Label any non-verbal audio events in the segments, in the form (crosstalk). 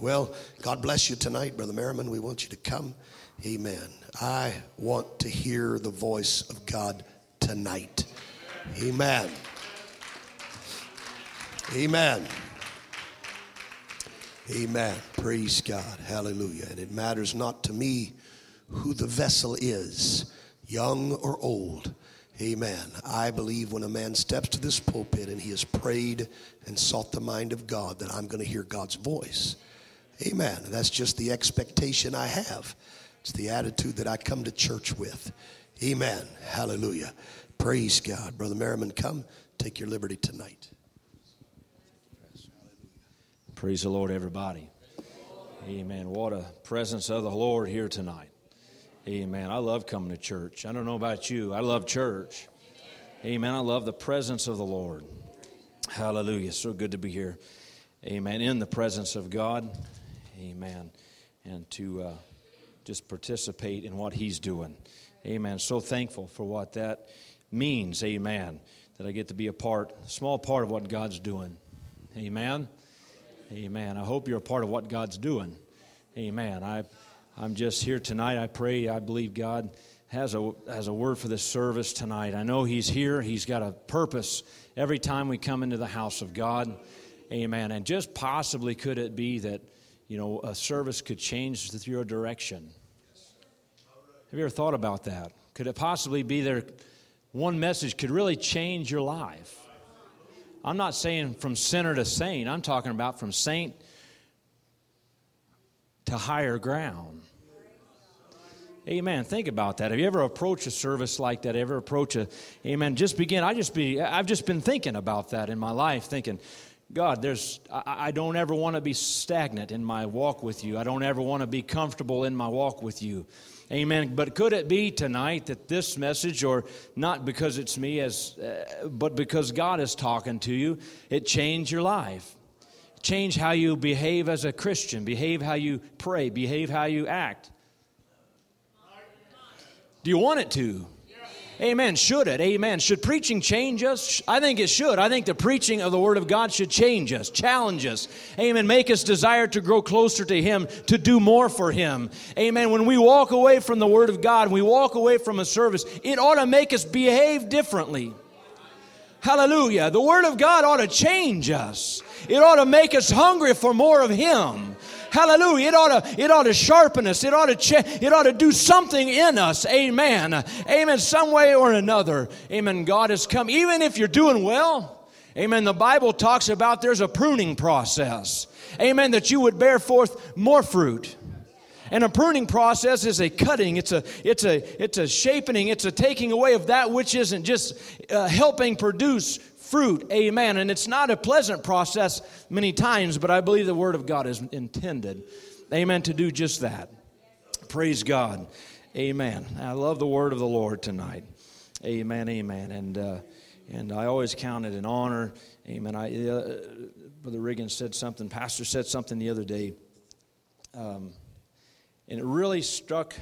Well, God bless you tonight, Brother Merriman. We want you to come. Amen. I want to hear the voice of God tonight. Amen. Amen. Amen. Praise God. Hallelujah. And it matters not to me who the vessel is, young or old. Amen. I believe when a man steps to this pulpit and he has prayed and sought the mind of God, that I'm going to hear God's voice. Amen. That's just the expectation I have. It's the attitude that I come to church with. Amen. Hallelujah. Praise God. Brother Merriman, come take your liberty tonight. Praise the Lord, everybody. Amen. What a presence of the Lord here tonight. Amen. I love coming to church. I don't know about you. I love church. Amen. I love the presence of the Lord. Hallelujah. So good to be here. Amen. In the presence of God. Amen. And to uh, just participate in what He's doing. Amen. So thankful for what that means. Amen. That I get to be a part, a small part of what God's doing. Amen. Amen. I hope you're a part of what God's doing. Amen. I, I'm just here tonight. I pray, I believe God has a, has a word for this service tonight. I know He's here, He's got a purpose every time we come into the house of God. Amen. And just possibly could it be that, you know, a service could change your direction? Have you ever thought about that? Could it possibly be there one message could really change your life? I'm not saying from sinner to saint, I'm talking about from saint to higher ground. Amen. Think about that. Have you ever approached a service like that? Ever approach a Amen? Just begin. I just be I've just been thinking about that in my life, thinking, God, there's I, I don't ever want to be stagnant in my walk with you. I don't ever want to be comfortable in my walk with you. Amen. But could it be tonight that this message, or not because it's me, as, uh, but because God is talking to you, it changed your life? Change how you behave as a Christian, behave how you pray, behave how you act. Do you want it to? Amen. Should it? Amen. Should preaching change us? I think it should. I think the preaching of the Word of God should change us, challenge us. Amen. Make us desire to grow closer to Him, to do more for Him. Amen. When we walk away from the Word of God, we walk away from a service, it ought to make us behave differently. Hallelujah. The Word of God ought to change us, it ought to make us hungry for more of Him. Hallelujah. It ought to, it ought to sharpen us. It ought to, it ought to do something in us. Amen. Amen. Some way or another. Amen. God has come. Even if you're doing well. Amen. The Bible talks about there's a pruning process. Amen. That you would bear forth more fruit. And a pruning process is a cutting, it's a, it's a, it's a shaping, it's a taking away of that which isn't just uh, helping produce fruit. Amen. And it's not a pleasant process many times, but I believe the Word of God is intended, amen, to do just that. Praise God. Amen. I love the Word of the Lord tonight. Amen. Amen. And, uh, and I always count it an honor. Amen. I, uh, Brother Riggins said something, Pastor said something the other day, um, and it really struck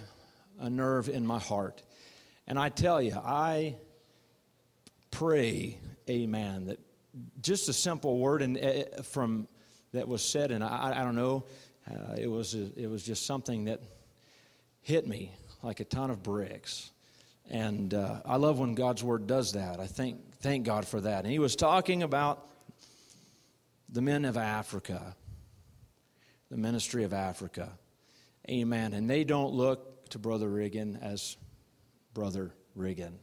a nerve in my heart. And I tell you, I pray amen. That just a simple word and uh, from that was said, and I, I don't know, uh, it was a, it was just something that hit me like a ton of bricks. And uh, I love when God's word does that. I thank thank God for that. And he was talking about the men of Africa, the ministry of Africa. Amen. And they don't look to Brother Riggin as Brother Riggin.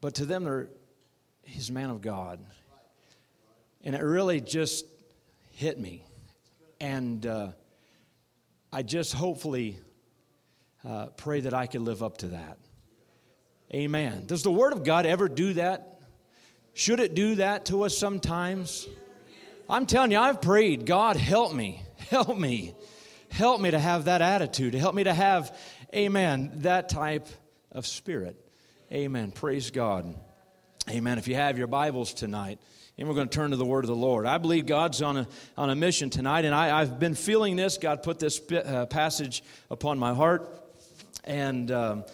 But to them, they're he's a man of God. And it really just hit me. And uh, I just hopefully uh, pray that I can live up to that. Amen. Does the Word of God ever do that? Should it do that to us sometimes? I'm telling you, I've prayed, God, help me, help me, help me to have that attitude, help me to have, amen, that type of spirit. Amen. Praise God. Amen. If you have your Bibles tonight, and we're going to turn to the word of the Lord. I believe God's on a, on a mission tonight, and I, have been feeling this. God put this uh, passage upon my heart, and um,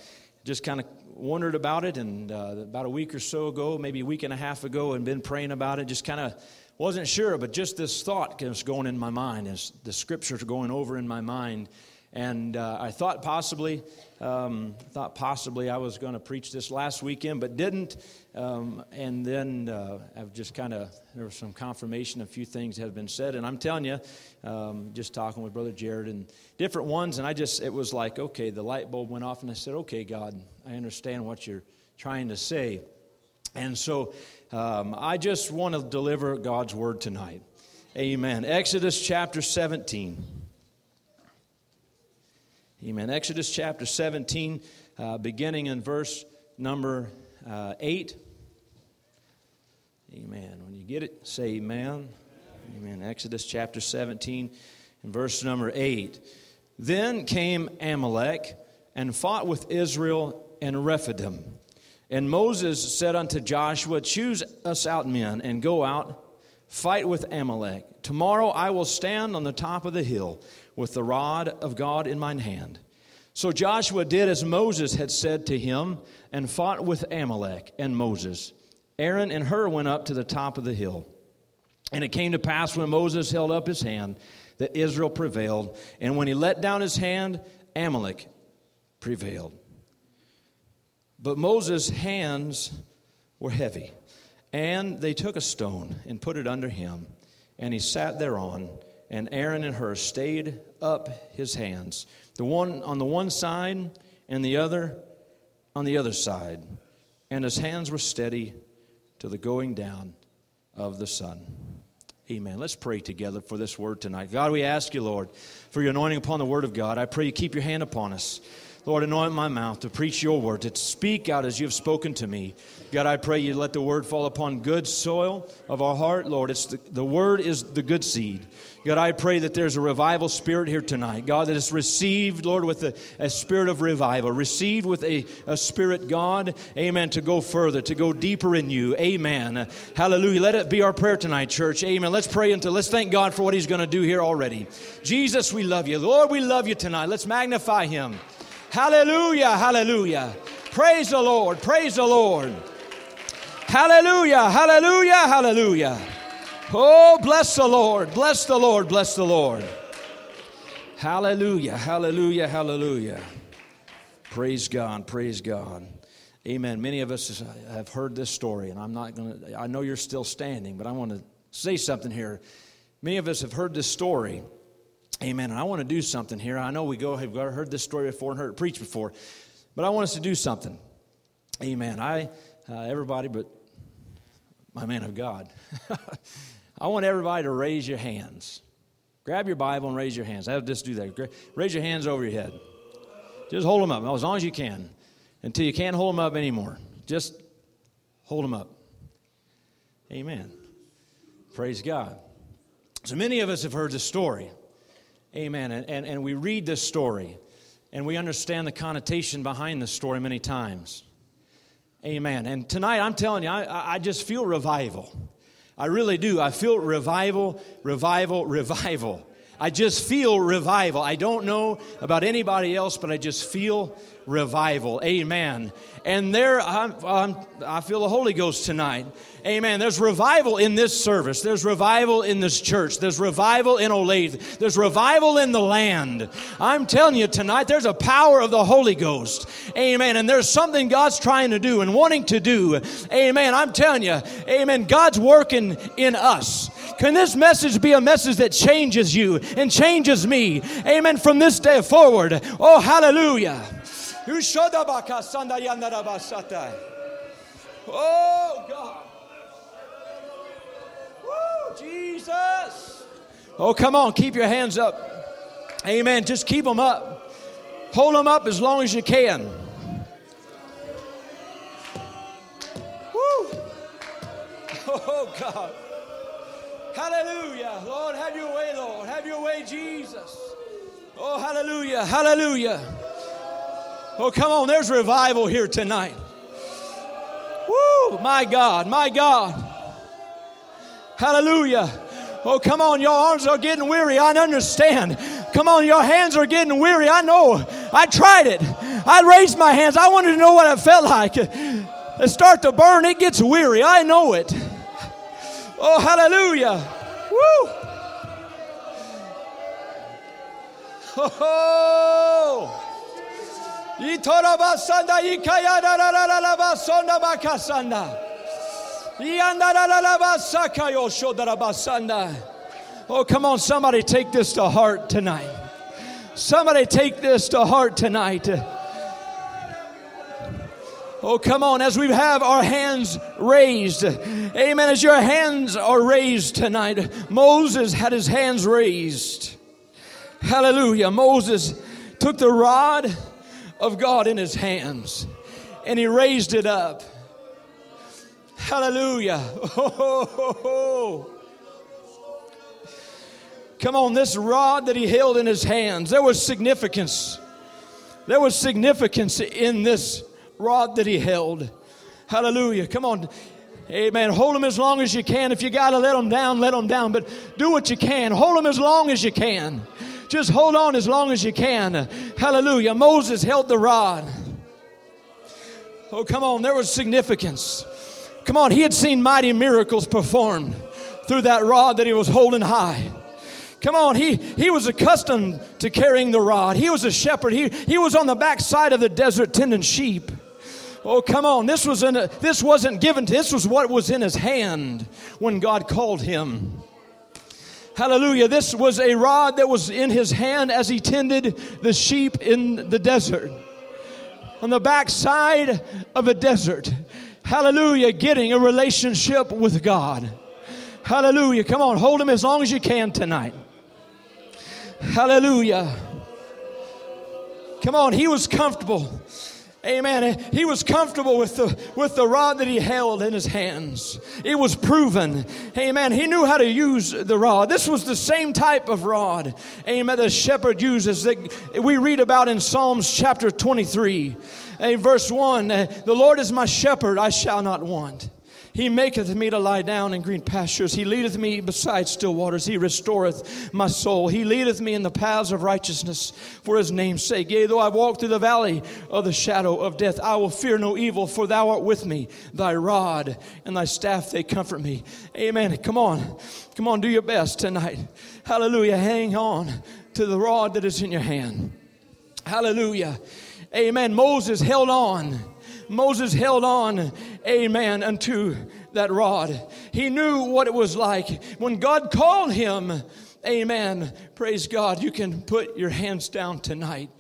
just kind of wondered about it. And uh, about a week or so ago, maybe a week and a half ago, and been praying about it, just kind of wasn't sure, but just this thought was going in my mind as the scriptures are going over in my mind. And uh, I thought possibly, um, thought possibly I was going to preach this last weekend, but didn't. Um, and then uh, I've just kind of there was some confirmation. A few things have been said, and I'm telling you, um, just talking with Brother Jared and different ones, and I just it was like okay, the light bulb went off, and I said, okay, God, I understand what you're trying to say. And so um, I just want to deliver God's word tonight. Amen. Exodus chapter 17. Amen. Exodus chapter 17, uh, beginning in verse number uh, 8. Amen. When you get it, say amen. Amen. Exodus chapter 17 and verse number 8. Then came Amalek and fought with Israel and Rephidim. And Moses said unto Joshua, Choose us out men and go out, fight with Amalek. Tomorrow I will stand on the top of the hill with the rod of God in mine hand. So Joshua did as Moses had said to him and fought with Amalek and Moses. Aaron and Hur went up to the top of the hill. And it came to pass when Moses held up his hand that Israel prevailed. And when he let down his hand, Amalek prevailed. But Moses' hands were heavy, and they took a stone and put it under him, and he sat thereon. And Aaron and Hur stayed up his hands, the one on the one side and the other on the other side. And his hands were steady to the going down of the sun. Amen. Let's pray together for this word tonight. God, we ask you, Lord, for your anointing upon the word of God. I pray you keep your hand upon us. Lord, anoint my mouth to preach your word, to speak out as you have spoken to me. God, I pray you let the word fall upon good soil of our heart, Lord. It's the, the word is the good seed. God, I pray that there's a revival spirit here tonight. God, that is received, Lord, with a, a spirit of revival, received with a, a spirit, God, amen, to go further, to go deeper in you. Amen. Hallelujah. Let it be our prayer tonight, church. Amen. Let's pray until, let's thank God for what He's going to do here already. Jesus, we love you. Lord, we love you tonight. Let's magnify Him. Hallelujah, hallelujah. Praise the Lord, praise the Lord. Hallelujah, hallelujah, hallelujah. Oh, bless the Lord, bless the Lord, bless the Lord. Hallelujah, hallelujah, hallelujah. Praise God, praise God. Amen. Many of us have heard this story, and I'm not going to, I know you're still standing, but I want to say something here. Many of us have heard this story. Amen. And I want to do something here. I know we go have heard this story before and heard it preached before, but I want us to do something. Amen. I, uh, everybody, but my man of God, (laughs) I want everybody to raise your hands. Grab your Bible and raise your hands. I have just do that. Raise your hands over your head. Just hold them up as long as you can until you can't hold them up anymore. Just hold them up. Amen. Praise God. So many of us have heard the story. Amen. And, and, and we read this story and we understand the connotation behind the story many times. Amen. And tonight, I'm telling you, I, I just feel revival. I really do. I feel revival, revival, revival. I just feel revival. I don't know about anybody else, but I just feel revival. Amen. And there, I'm, I'm, i feel the Holy Ghost tonight. Amen. There's revival in this service. There's revival in this church. There's revival in Olathe. There's revival in the land. I'm telling you tonight, there's a power of the Holy Ghost. Amen. And there's something God's trying to do and wanting to do. Amen. I'm telling you, amen. God's working in us. Can this message be a message that changes you and changes me? Amen. From this day forward. Oh, hallelujah. Oh, God. Woo, Jesus. Oh, come on. Keep your hands up. Amen. Just keep them up. Hold them up as long as you can. Woo. (laughs) Oh, God. Hallelujah. Lord, have your way, Lord. Have your way, Jesus. Oh, hallelujah. Hallelujah. Oh, come on, there's revival here tonight. Woo, my God, my God. Hallelujah. Oh, come on, your arms are getting weary. I understand. Come on, your hands are getting weary. I know. I tried it. I raised my hands. I wanted to know what it felt like. It start to burn, it gets weary. I know it. Oh, hallelujah. Woo. Oh. Oh, come on, somebody take this to heart tonight. Somebody take this to heart tonight. Oh, come on, as we have our hands raised. Amen. As your hands are raised tonight, Moses had his hands raised. Hallelujah. Moses took the rod of God in his hands and he raised it up. Hallelujah. Oh, (laughs) Come on, this rod that he held in his hands, there was significance. There was significance in this rod that he held. Hallelujah. Come on. Amen. Hold them as long as you can. If you got to let them down, let them down. But do what you can. Hold them as long as you can. Just hold on as long as you can. Hallelujah. Moses held the rod. Oh, come on. There was significance. Come on. He had seen mighty miracles performed through that rod that he was holding high. Come on, he, he was accustomed to carrying the rod. He was a shepherd. He, he was on the backside of the desert tending sheep. Oh, come on. This, was in a, this wasn't given to, this was what was in his hand when God called him. Hallelujah. This was a rod that was in his hand as he tended the sheep in the desert. On the backside of a desert. Hallelujah. Getting a relationship with God. Hallelujah. Come on, hold him as long as you can tonight. Hallelujah. Come on, he was comfortable. Amen. He was comfortable with the, with the rod that he held in his hands. It was proven. Amen. He knew how to use the rod. This was the same type of rod, amen, the shepherd uses that we read about in Psalms chapter 23. verse 1 The Lord is my shepherd, I shall not want. He maketh me to lie down in green pastures. He leadeth me beside still waters. He restoreth my soul. He leadeth me in the paths of righteousness for his name's sake. Yea, though I walk through the valley of the shadow of death, I will fear no evil, for thou art with me. Thy rod and thy staff, they comfort me. Amen. Come on. Come on, do your best tonight. Hallelujah. Hang on to the rod that is in your hand. Hallelujah. Amen. Moses held on Moses held on, amen, unto that rod. He knew what it was like. When God called him, amen, praise God, you can put your hands down tonight.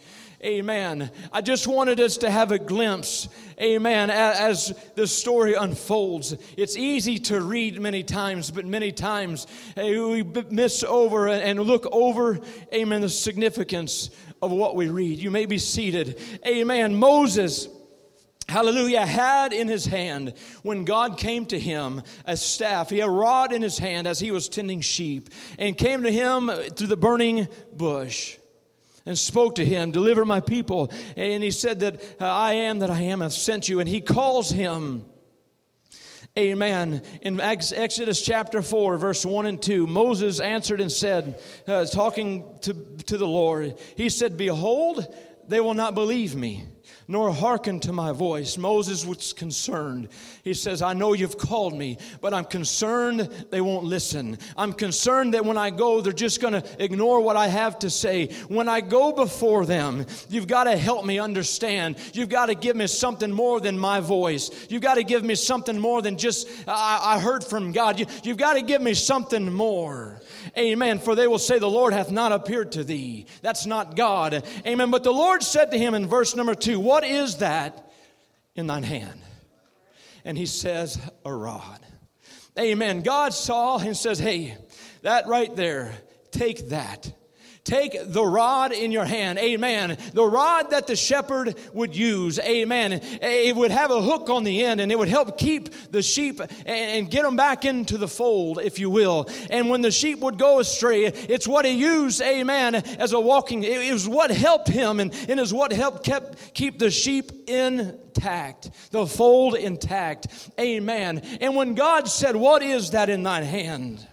Amen. I just wanted us to have a glimpse, amen, as the story unfolds. It's easy to read many times, but many times we miss over and look over, amen, the significance of what we read. You may be seated. Amen. Moses hallelujah, had in his hand when God came to him a staff. He had a rod in his hand as he was tending sheep and came to him through the burning bush and spoke to him, Deliver my people. And he said that uh, I am that I am, I've sent you. And he calls him. Amen. In Exodus chapter 4, verse 1 and 2, Moses answered and said, uh, talking to, to the Lord, he said, Behold, they will not believe me nor hearken to my voice. Moses was concerned. He says, I know you've called me, but I'm concerned they won't listen. I'm concerned that when I go, they're just going to ignore what I have to say. When I go before them, you've got to help me understand. You've got to give me something more than my voice. You've got to give me something more than just, I, I heard from God. You, you've got to give me something more. Amen. For they will say, The Lord hath not appeared to thee. That's not God. Amen. But the Lord said to him in verse number two, What is that in thine hand? And he says, A rod. Amen. God saw and says, Hey, that right there, take that. Take the rod in your hand. Amen. The rod that the shepherd would use. Amen. It would have a hook on the end and it would help keep the sheep and get them back into the fold, if you will. And when the sheep would go astray, it's what he used, amen, as a walking, it was what helped him and, and is what helped kept, keep the sheep intact, the fold intact. Amen. And when God said, What is that in thine hand?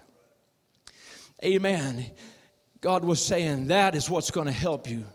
Amen. God was saying, that is what's going to help you.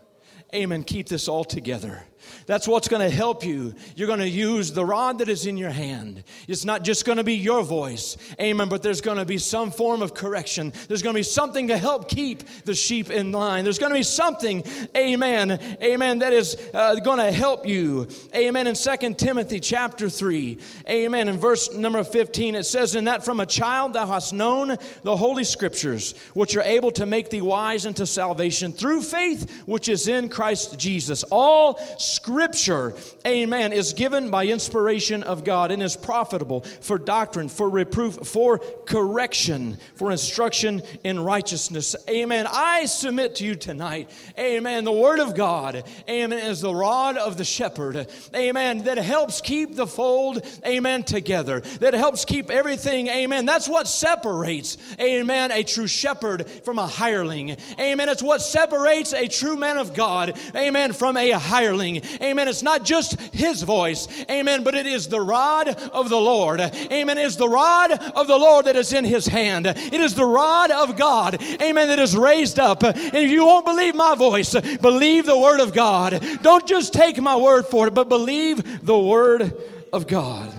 Amen. Keep this all together. That's what's going to help you. You're going to use the rod that is in your hand. It's not just going to be your voice, amen, but there's going to be some form of correction. There's going to be something to help keep the sheep in line. There's going to be something, amen, amen, that is uh, going to help you. Amen. In 2 Timothy chapter 3, amen, in verse number 15, it says, In that from a child thou hast known the holy scriptures, which are able to make thee wise unto salvation through faith which is in Christ Jesus. All scripture, amen, is given by inspiration of God and is profitable for doctrine, for reproof, for correction, for instruction in righteousness. Amen. I submit to you tonight, amen, the word of God, amen, is the rod of the shepherd, amen, that helps keep the fold, amen, together, that helps keep everything, amen. That's what separates, amen, a true shepherd from a hireling. Amen. It's what separates a true man of God, amen, from a hireling. Amen. It's not just his voice, amen, but it is the rod of the Lord. Amen. It is the rod of the Lord that is in his hand. It is the rod of God, amen, that is raised up. And if you won't believe my voice, believe the word of God. Don't just take my word for it, but believe the word of God.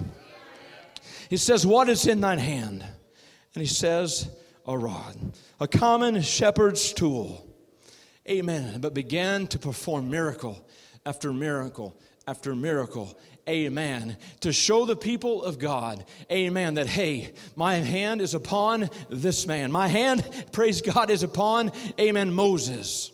He says, What is in thine hand? And he says, A rod, a common shepherd's tool. Amen. But began to perform miracle after miracle after miracle. Amen. To show the people of God, amen, that hey, my hand is upon this man. My hand, praise God, is upon, amen, Moses.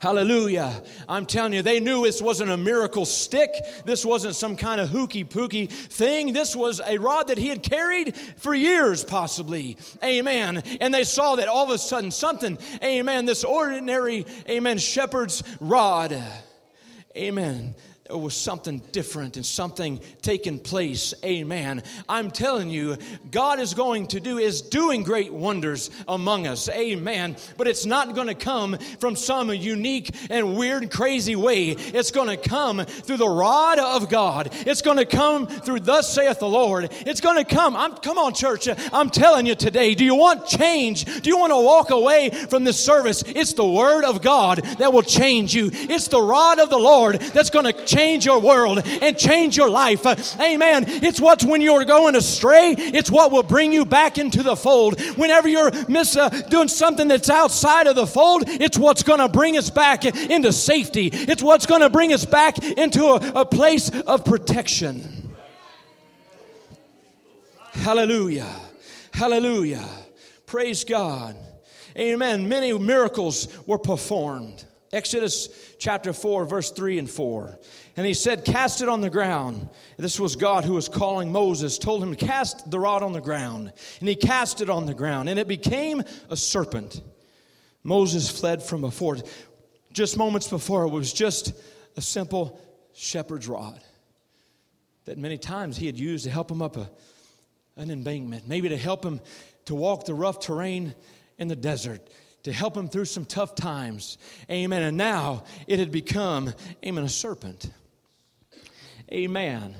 Hallelujah. I'm telling you, they knew this wasn't a miracle stick. This wasn't some kind of hooky pooky thing. This was a rod that he had carried for years, possibly. Amen. And they saw that all of a sudden something, amen, this ordinary, amen, shepherd's rod, amen, there was something different and something taking place. Amen. I'm telling you, God is going to do, is doing great wonders among us. Amen. But it's not going to come from some unique and weird, crazy way. It's going to come through the rod of God. It's going to come through, thus saith the Lord. It's going to come. I'm, come on, church. I'm telling you today, do you want change? Do you want to walk away from this service? It's the word of God that will change you. It's the rod of the Lord that's going to change change your world and change your life. Amen. It's what's when you're going astray, it's what will bring you back into the fold. Whenever you're miss, uh, doing something that's outside of the fold, it's what's going to bring us back into safety. It's what's going to bring us back into a, a place of protection. Hallelujah. Hallelujah. Praise God. Amen. Many miracles were performed. Exodus chapter 4, verse 3 and 4. And he said, Cast it on the ground. This was God who was calling Moses, told him to cast the rod on the ground. And he cast it on the ground, and it became a serpent. Moses fled from before. Just moments before, it was just a simple shepherd's rod that many times he had used to help him up a, an embankment, maybe to help him to walk the rough terrain in the desert to help him through some tough times. Amen. And now it had become, amen, a serpent. Amen.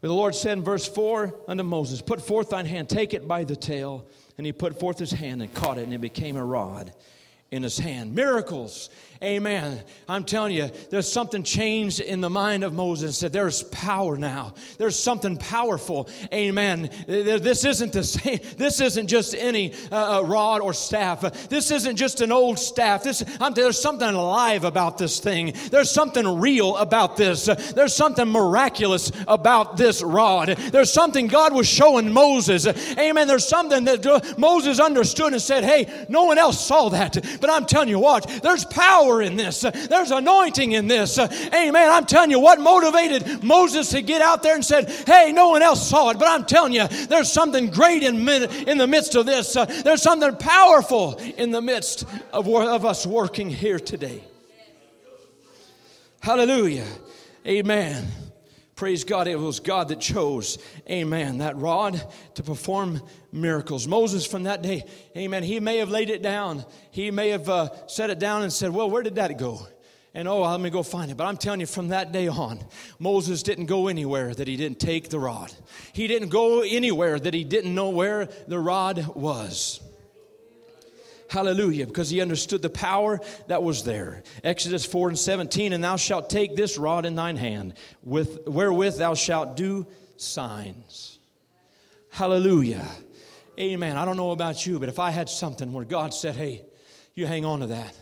The Lord said in verse 4 unto Moses, Put forth thine hand, take it by the tail. And he put forth his hand and caught it, and it became a rod in his hand. Miracles Amen. I'm telling you, there's something changed in the mind of Moses. That there's power now. There's something powerful. Amen. This isn't the same. (laughs) This isn't just any uh, uh, rod or staff. This isn't just an old staff. This I'm, there's something alive about this thing. There's something real about this. There's something miraculous about this rod. There's something God was showing Moses. Amen. There's something that Moses understood and said, "Hey, no one else saw that." But I'm telling you what, there's power power in this. There's anointing in this. Amen. I'm telling you what motivated Moses to get out there and said, Hey, no one else saw it, but I'm telling you, there's something great in, in the midst of this. There's something powerful in the midst of, of us working here today. Hallelujah. Amen. Praise God, it was God that chose, amen, that rod to perform miracles. Moses, from that day, amen, he may have laid it down. He may have uh, set it down and said, Well, where did that go? And oh, let me go find it. But I'm telling you, from that day on, Moses didn't go anywhere that he didn't take the rod. He didn't go anywhere that he didn't know where the rod was. Hallelujah, because he understood the power that was there. Exodus 4 and 17, and thou shalt take this rod in thine hand, with, wherewith thou shalt do signs. Hallelujah. Amen. I don't know about you, but if I had something where God said, hey, you hang on to that.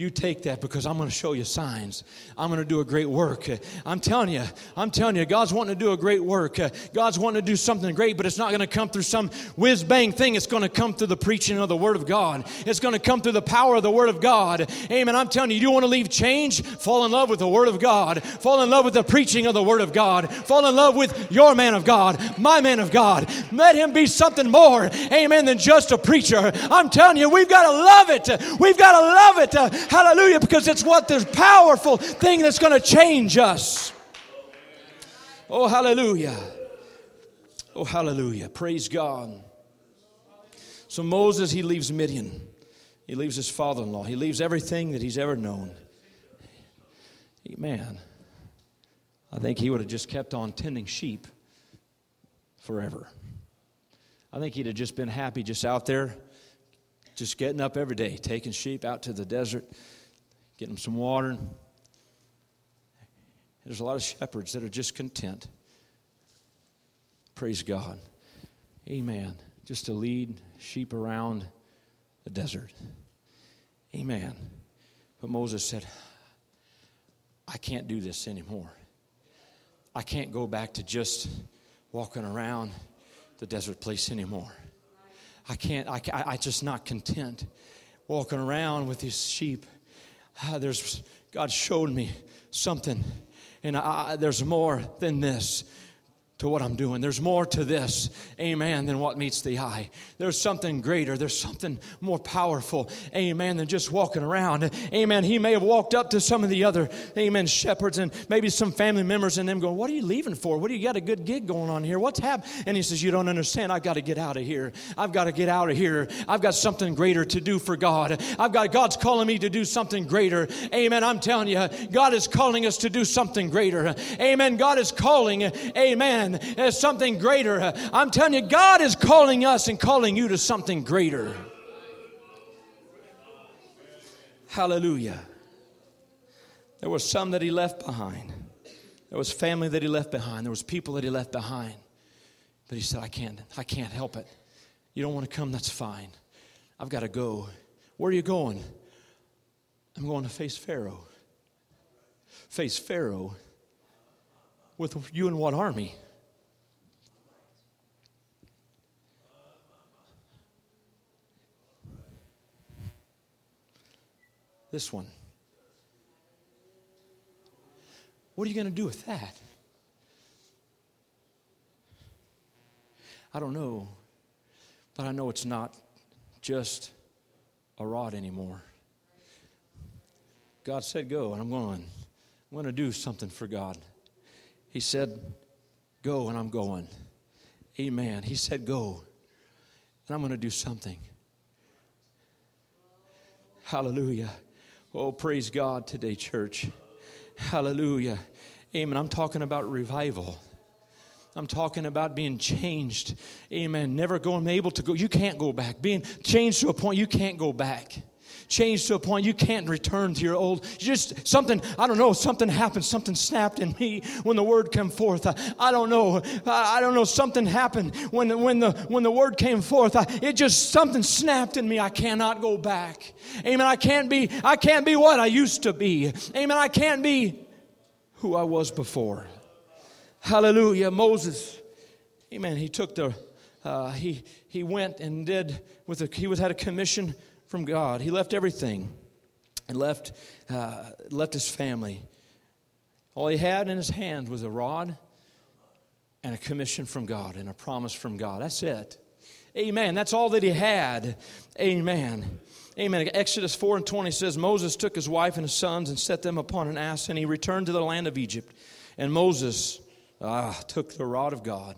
You take that because I'm going to show you signs. I'm going to do a great work. I'm telling you, I'm telling you, God's wanting to do a great work. God's wanting to do something great, but it's not going to come through some whiz bang thing. It's going to come through the preaching of the Word of God. It's going to come through the power of the Word of God. Amen. I'm telling you, you want to leave change? Fall in love with the Word of God. Fall in love with the preaching of the Word of God. Fall in love with your man of God, my man of God. Let him be something more, amen, than just a preacher. I'm telling you, we've got to love it. We've got to love it. Hallelujah, because it's what this powerful thing that's going to change us. Oh, hallelujah. Oh, hallelujah. Praise God. So Moses, he leaves Midian. He leaves his father in law. He leaves everything that he's ever known. Man, I think he would have just kept on tending sheep forever. I think he'd have just been happy just out there just getting up every day, taking sheep out to the desert, getting them some water. There's a lot of shepherds that are just content. Praise God. Amen. Just to lead sheep around the desert. Amen. But Moses said, I can't do this anymore. I can't go back to just walking around the desert place anymore. I can't, I, I, I just not content walking around with these sheep. Ah, there's, God showed me something, and I, there's more than this to what I'm doing. There's more to this, amen, than what meets the eye. There's something greater. There's something more powerful, amen, than just walking around. Amen. He may have walked up to some of the other, amen, shepherds and maybe some family members and them going, What are you leaving for? What do you got a good gig going on here? What's happening? And he says, You don't understand. I've got to get out of here. I've got to get out of here. I've got something greater to do for God. I've got, God's calling me to do something greater. Amen. I'm telling you, God is calling us to do something greater. Amen. God is calling, amen as something greater. I'm telling you, God is calling us and calling you to something greater. Hallelujah. There was some that he left behind. There was family that he left behind. There was people that he left behind. But he said, I can't, I can't help it. You don't want to come, that's fine. I've got to go. Where are you going? I'm going to face Pharaoh. Face Pharaoh with you and what army? This one. What are you going to do with that? I don't know, but I know it's not just a rod anymore. God said, Go, and I'm going. I'm going to do something for God. He said, Go, and I'm going. Amen. He said, Go, and I'm going to do something. Hallelujah. Oh, praise God today, church. Hallelujah. Amen. I'm talking about revival. I'm talking about being changed. Amen. Never going able to go. You can't go back. Being changed to a point you can't go back changed to a point you can't return to your old. Just something, I don't know, something happened, something snapped in me when the word came forth. I, I don't know, I, I, don't know, something happened when the, when the, when the word came forth. I, it just, something snapped in me. I cannot go back. Amen. I can't be, I can't be what I used to be. Amen. I can't be who I was before. Hallelujah. Moses, amen. He took the, uh, he, he went and did with a, he was had a commission from God. He left everything and left, uh, left his family. All he had in his hand was a rod and a commission from God and a promise from God. That's it. Amen. That's all that he had. Amen. Amen. Exodus 4 and 20 says Moses took his wife and his sons and set them upon an ass, and he returned to the land of Egypt. And Moses ah, took the rod of God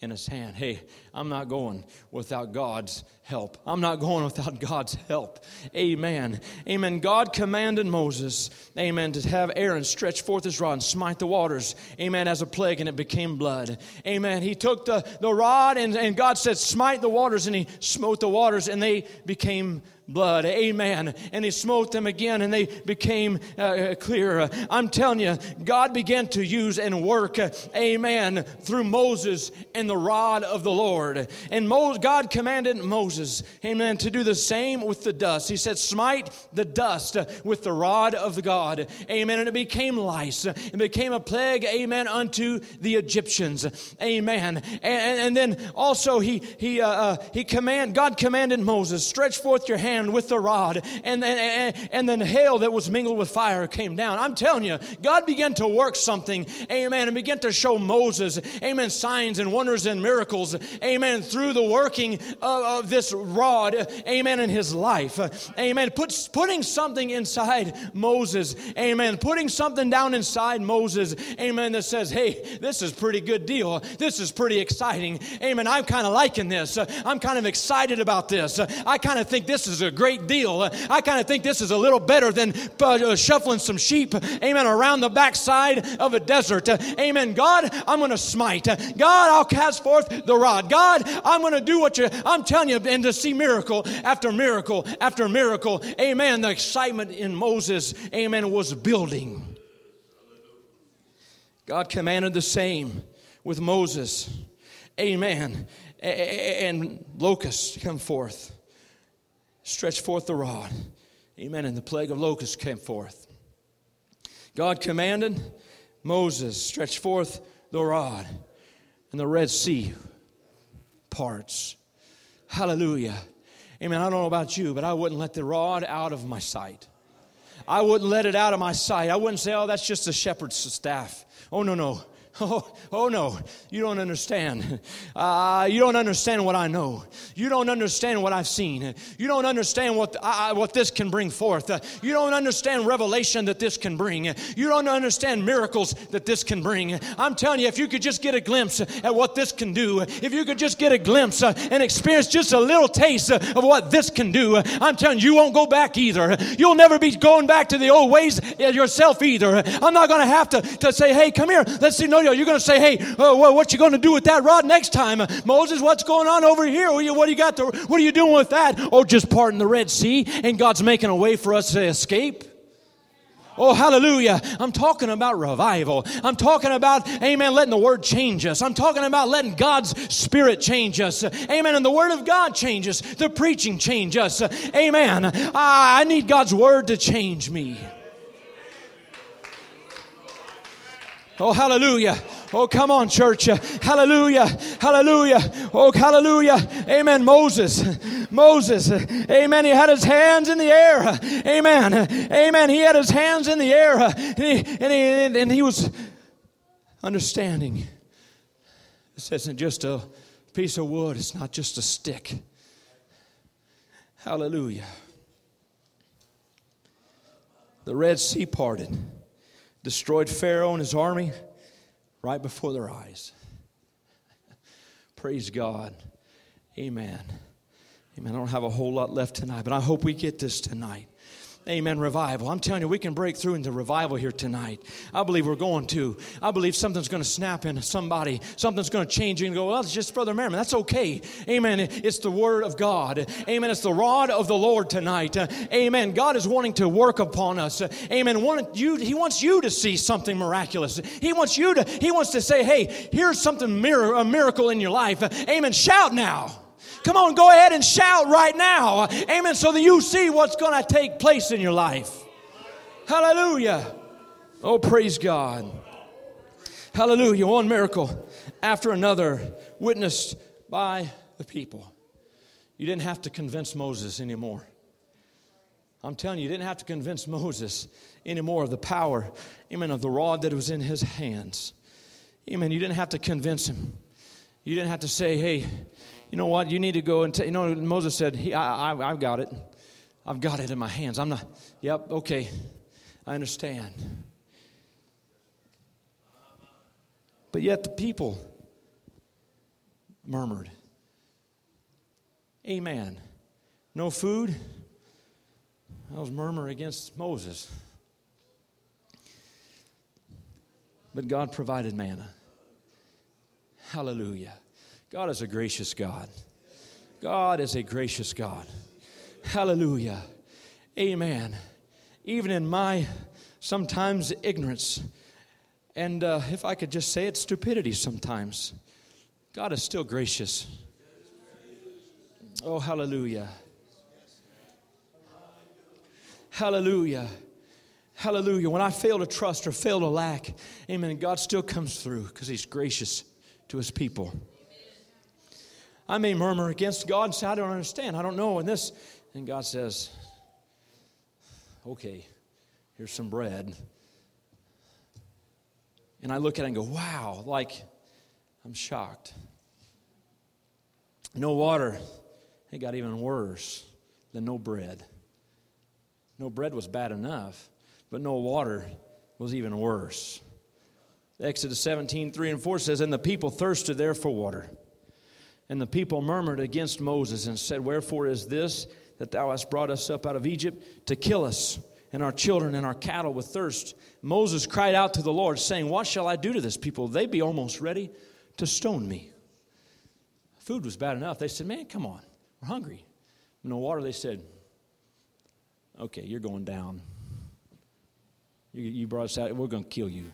in his hand. Hey, I'm not going without God's help. I'm not going without (laughs) God's help. Amen. Amen. God commanded Moses, amen, to have Aaron stretch forth his rod and smite the waters, amen, as a plague, and it became blood. Amen. He took the, the rod, and, and God said, Smite the waters, and he smote the waters, and they became blood. Amen. And he smote them again and they became uh, clear. I'm telling you, God began to use and work, uh, amen, through Moses and the rod of the Lord. And Mo- God commanded Moses, amen, to do the same with the dust. He said, Smite the dust with the rod of the God. Amen. And it became lice. It became a plague, amen, unto the Egyptians. Amen. And, and, then also he, he, uh, uh, he command, God commanded Moses, stretch forth your hand with the rod, and, and, and then hail that was mingled with fire came down. I'm telling you, God began to work something, amen, and began to show Moses, amen, signs and wonders and miracles, amen, through the working of, of this rod, amen, in his life, amen. Put, putting something inside Moses, amen, putting something down inside Moses, amen, that says, hey, this is pretty good deal. This is pretty exciting, amen. I'm kind of liking this. I'm kind of excited about this. I kind of think this is a a great deal. I kind of think this is a little better than uh, shuffling some sheep, amen, around the backside of a desert. Amen. God, I'm going to smite. God, I'll cast forth the rod. God, I'm going to do what you, I'm telling you, and to see miracle after miracle after miracle. Amen. The excitement in Moses, amen, was building. God commanded the same with Moses. Amen. And locusts come forth stretched forth the rod. Amen. And the plague of locusts came forth. God commanded Moses, stretch forth the rod, and the Red Sea parts. Hallelujah. Amen. I don't know about you, but I wouldn't let the rod out of my sight. I wouldn't let it out of my sight. I wouldn't say, oh, that's just a shepherd's staff. Oh, no, no. (laughs) Oh, oh no, you don't understand. Uh, you don't understand what I know. You don't understand what I've seen. You don't understand what, uh, what this can bring forth. Uh, you don't understand revelation that this can bring. You don't understand miracles that this can bring. I'm telling you, if you could just get a glimpse at what this can do, if you could just get a glimpse uh, and experience just a little taste uh, of what this can do, I'm telling you, you won't go back either. You'll never be going back to the old ways yourself either. I'm not going to have to, to say, hey, come here, let's see, no, you're going to say, hey, uh, what you going to do with that rod next time? Uh, Moses, what's going on over here? What, you, what, you got to, what are you doing with that? Oh, just parting the Red Sea, and God's making a way for us to escape. Oh, hallelujah. I'm talking about revival. I'm talking about, amen, letting the word change us. I'm talking about letting God's spirit change us. Amen. And the word of God changes. The preaching change us. Amen. I need God's word to change me. Oh, hallelujah. Oh, come on, church. Hallelujah. Hallelujah. Oh, hallelujah. Amen. Moses. Moses. Amen. He had his hands in the air. Amen. Amen. He had his hands in the air. And he, and he, and he was understanding. This isn't just a piece of wood, it's not just a stick. Hallelujah. The Red Sea parted destroyed Pharaoh and his army right before their eyes. (laughs) Praise God. Amen. Amen. I don't have a whole lot left tonight, but I hope we get this tonight. Amen. Revival. I'm telling you, we can break through into revival here tonight. I believe we're going to. I believe something's going to snap in somebody. Something's going to change you and go, well, it's just Brother Merriman. That's okay. Amen. It's the Word of God. Amen. It's the rod of the Lord tonight. Amen. God is wanting to work upon us. Amen. You, he wants you to see something miraculous. He wants you to, he wants to say, hey, here's something, a miracle in your life. Amen. Shout now. Come on, go ahead and shout right now. Amen. So that you see what's going to take place in your life. Hallelujah. Oh, praise God. Hallelujah. One miracle after another witnessed by the people. You didn't have to convince Moses anymore. I'm telling you, you didn't have to convince Moses anymore of the power, amen, of the rod that was in his hands. Amen. You didn't have to convince him. You didn't have to say, hey, you know what? You need to go and, t-. you know, Moses said, he, I, I, I've got it. I've got it in my hands. I'm not, yep, okay. I understand. But yet the people murmured. Amen. No food. That was murmur against Moses. But God provided manna. Hallelujah. God is a gracious God. God is a gracious God. Hallelujah. Amen. Even in my sometimes ignorance, and uh, if I could just say it, stupidity sometimes, God is still gracious. Oh, hallelujah. Hallelujah. Hallelujah. When I fail to trust or fail to lack, amen, God still comes through because He's gracious to His people. I may murmur against God and say, I don't understand, I don't know, and this. And God says, Okay, here's some bread. And I look at it and go, Wow, like I'm shocked. No water. It got even worse than no bread. No bread was bad enough, but no water was even worse. Exodus 17, 3 and 4 says, And the people thirsted there for water. And the people murmured against Moses and said, Wherefore is this that thou hast brought us up out of Egypt to kill us and our children and our cattle with thirst? Moses cried out to the Lord, saying, What shall I do to this people? They be almost ready to stone me. Food was bad enough. They said, Man, come on, we're hungry. No water, they said, Okay, you're going down. You, you brought us out, we're going to kill you.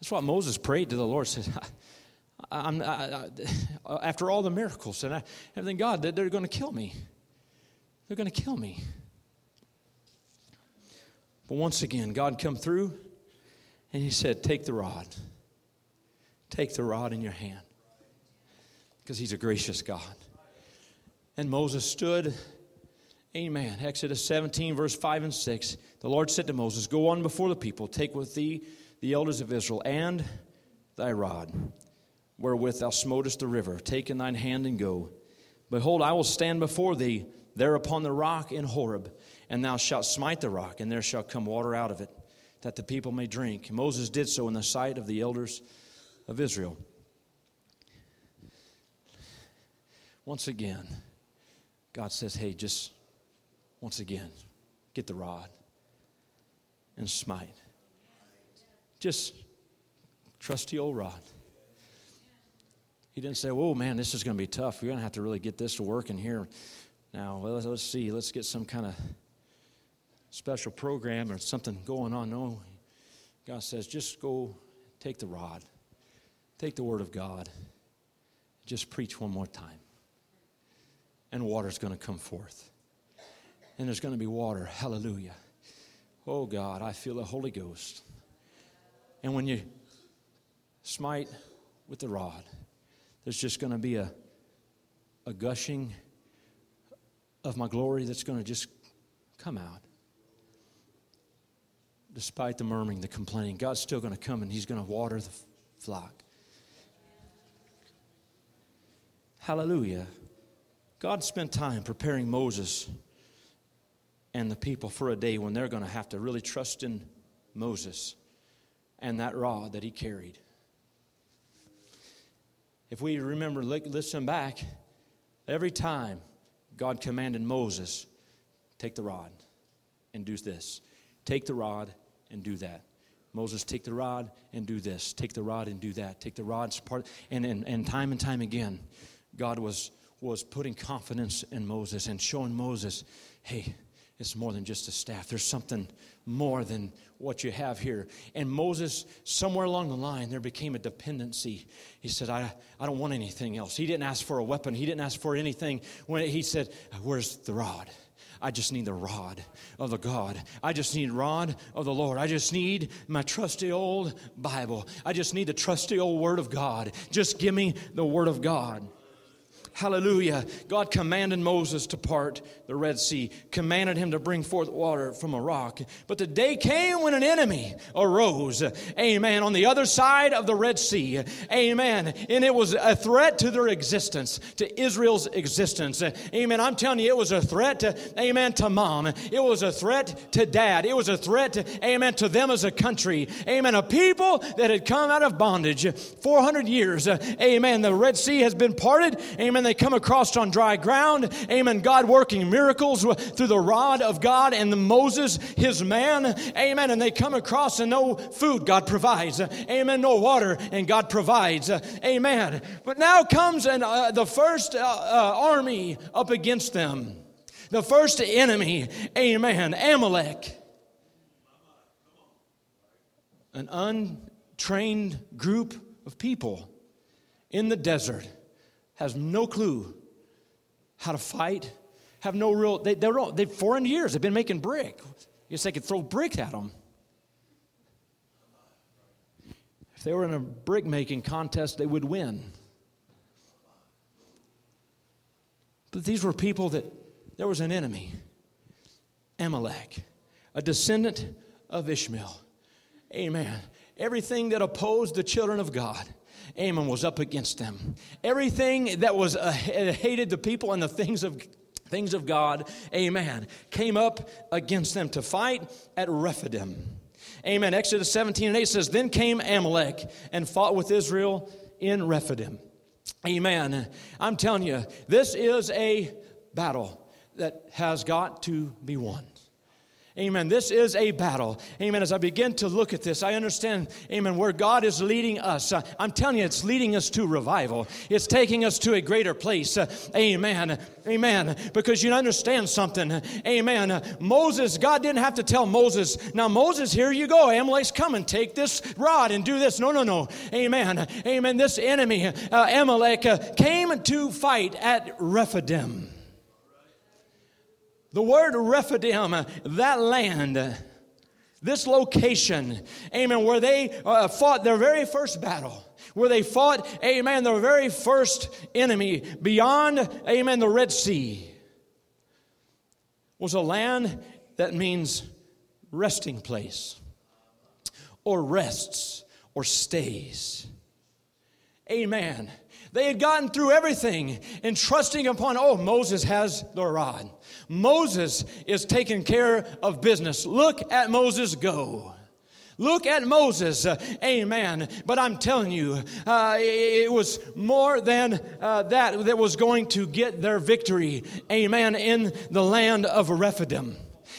That's what Moses prayed to the Lord. (laughs) Said, I, I, I, after all the miracles and everything, God, they're going to kill me. They're going to kill me. But once again, God come through and he said, Take the rod. Take the rod in your hand. Because he's a gracious God. And Moses stood Amen. Exodus 17, verse 5 and 6. The Lord said to Moses, Go on before the people, take with thee the elders of Israel and thy rod, wherewith thou smotest the river. Take in thine hand and go. Behold, I will stand before thee there upon the rock in Horeb, and thou shalt smite the rock, and there shall come water out of it, that the people may drink. Moses did so in the sight of the elders of Israel. Once again, God says, Hey, just once again, get the rod and smite. Just trusty old rod. Didn't say, "Oh man, this is going to be tough. We're going to have to really get this to work in here." Now, let's, let's see. Let's get some kind of special program or something going on. No, God says, just go take the rod, take the word of God, just preach one more time, and water's going to come forth and there's going to be water. Hallelujah. Oh God, I feel the Holy Ghost. And when you smite with the rod, there's just going to be a, a gushing of my glory that's going to just come out. Despite the murmuring, the complaining, God's still going to come and He's going to water the flock. Hallelujah. God spent time preparing Moses and the people for a day when they're going to have to really trust in Moses and that rod that he carried. If we remember, listen back, every time God commanded Moses, take the rod and do this, take the rod and do that. Moses, take the rod and do this, take the rod and do that, take the rod, part, and, and, and time and time again, God was, was putting confidence in Moses and showing Moses, hey, it's more than just a staff. There's something more than what you have here. And Moses, somewhere along the line, there became a dependency. He said, I, I don't want anything else. He didn't ask for a weapon, he didn't ask for anything. When he said, Where's the rod? I just need the rod of the God. I just need rod of the Lord. I just need my trusty old Bible. I just need the trusty old Word of God. Just give me the Word of God. Hallelujah. God commanded Moses to part the Red Sea, commanded him to bring forth water from a rock. But the day came when an enemy arose, amen, on the other side of the Red Sea, amen. And it was a threat to their existence, to Israel's existence, amen. I'm telling you, it was a threat, to, amen, to mom. It was a threat to dad. It was a threat, to, amen, to them as a country, amen. A people that had come out of bondage 400 years, amen. The Red Sea has been parted, amen they come across on dry ground. Amen. God working miracles through the rod of God and the Moses, his man. Amen. And they come across and no food, God provides. Amen. No water, and God provides. Amen. But now comes an, uh, the first uh, uh, army up against them. The first enemy. Amen. Amalek. An untrained group of people in the desert has no clue how to fight, have no real, they, they're, all, they've 400 years, they've been making brick. Guess they could throw bricks at them. If they were in a brick making contest, they would win. But these were people that there was an enemy, Amalek, a descendant of Ishmael. Amen. Everything that opposed the children of God Ammon was up against them. Everything that was uh, hated the people and the things of things of God, amen, came up against them to fight at Rephidim. Amen. Exodus 17 and 8 says, Then came Amalek and fought with Israel in Rephidim. Amen. I'm telling you, this is a battle that has got to be won. Amen. This is a battle. Amen. As I begin to look at this, I understand, amen, where God is leading us. Uh, I'm telling you, it's leading us to revival. It's taking us to a greater place. Uh, amen. Amen. Because you understand something. Amen. Moses, God didn't have to tell Moses, now, Moses, here you go. Amalek's coming. Take this rod and do this. No, no, no. Amen. Amen. This enemy, uh, Amalek, uh, came to fight at Rephidim. The word Rephidim, that land, this location, amen, where they uh, fought their very first battle, where they fought, amen, their very first enemy beyond, amen, the Red Sea, was a land that means resting place, or rests, or stays. Amen. They had gotten through everything and trusting upon, oh, Moses has the rod. Moses is taking care of business. Look at Moses go. Look at Moses, uh, amen. But I'm telling you, uh, it was more than uh, that that was going to get their victory, amen, in the land of Rephidim.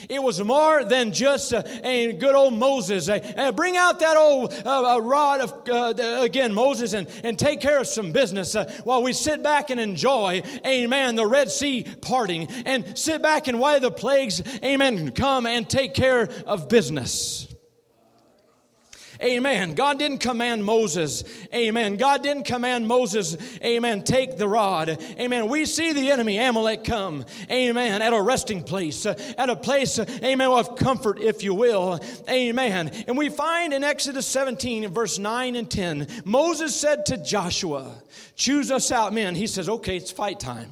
It was more than just uh, a good old Moses. Uh, bring out that old uh, rod of, uh, again, Moses, and, and take care of some business uh, while we sit back and enjoy, amen, the Red Sea parting and sit back and while the plagues, amen, come and take care of business. Amen. God didn't command Moses. Amen. God didn't command Moses. Amen. Take the rod. Amen. We see the enemy, Amalek, come. Amen. At a resting place, at a place, amen, of comfort, if you will. Amen. And we find in Exodus 17, verse 9 and 10, Moses said to Joshua, Choose us out men. He says, Okay, it's fight time.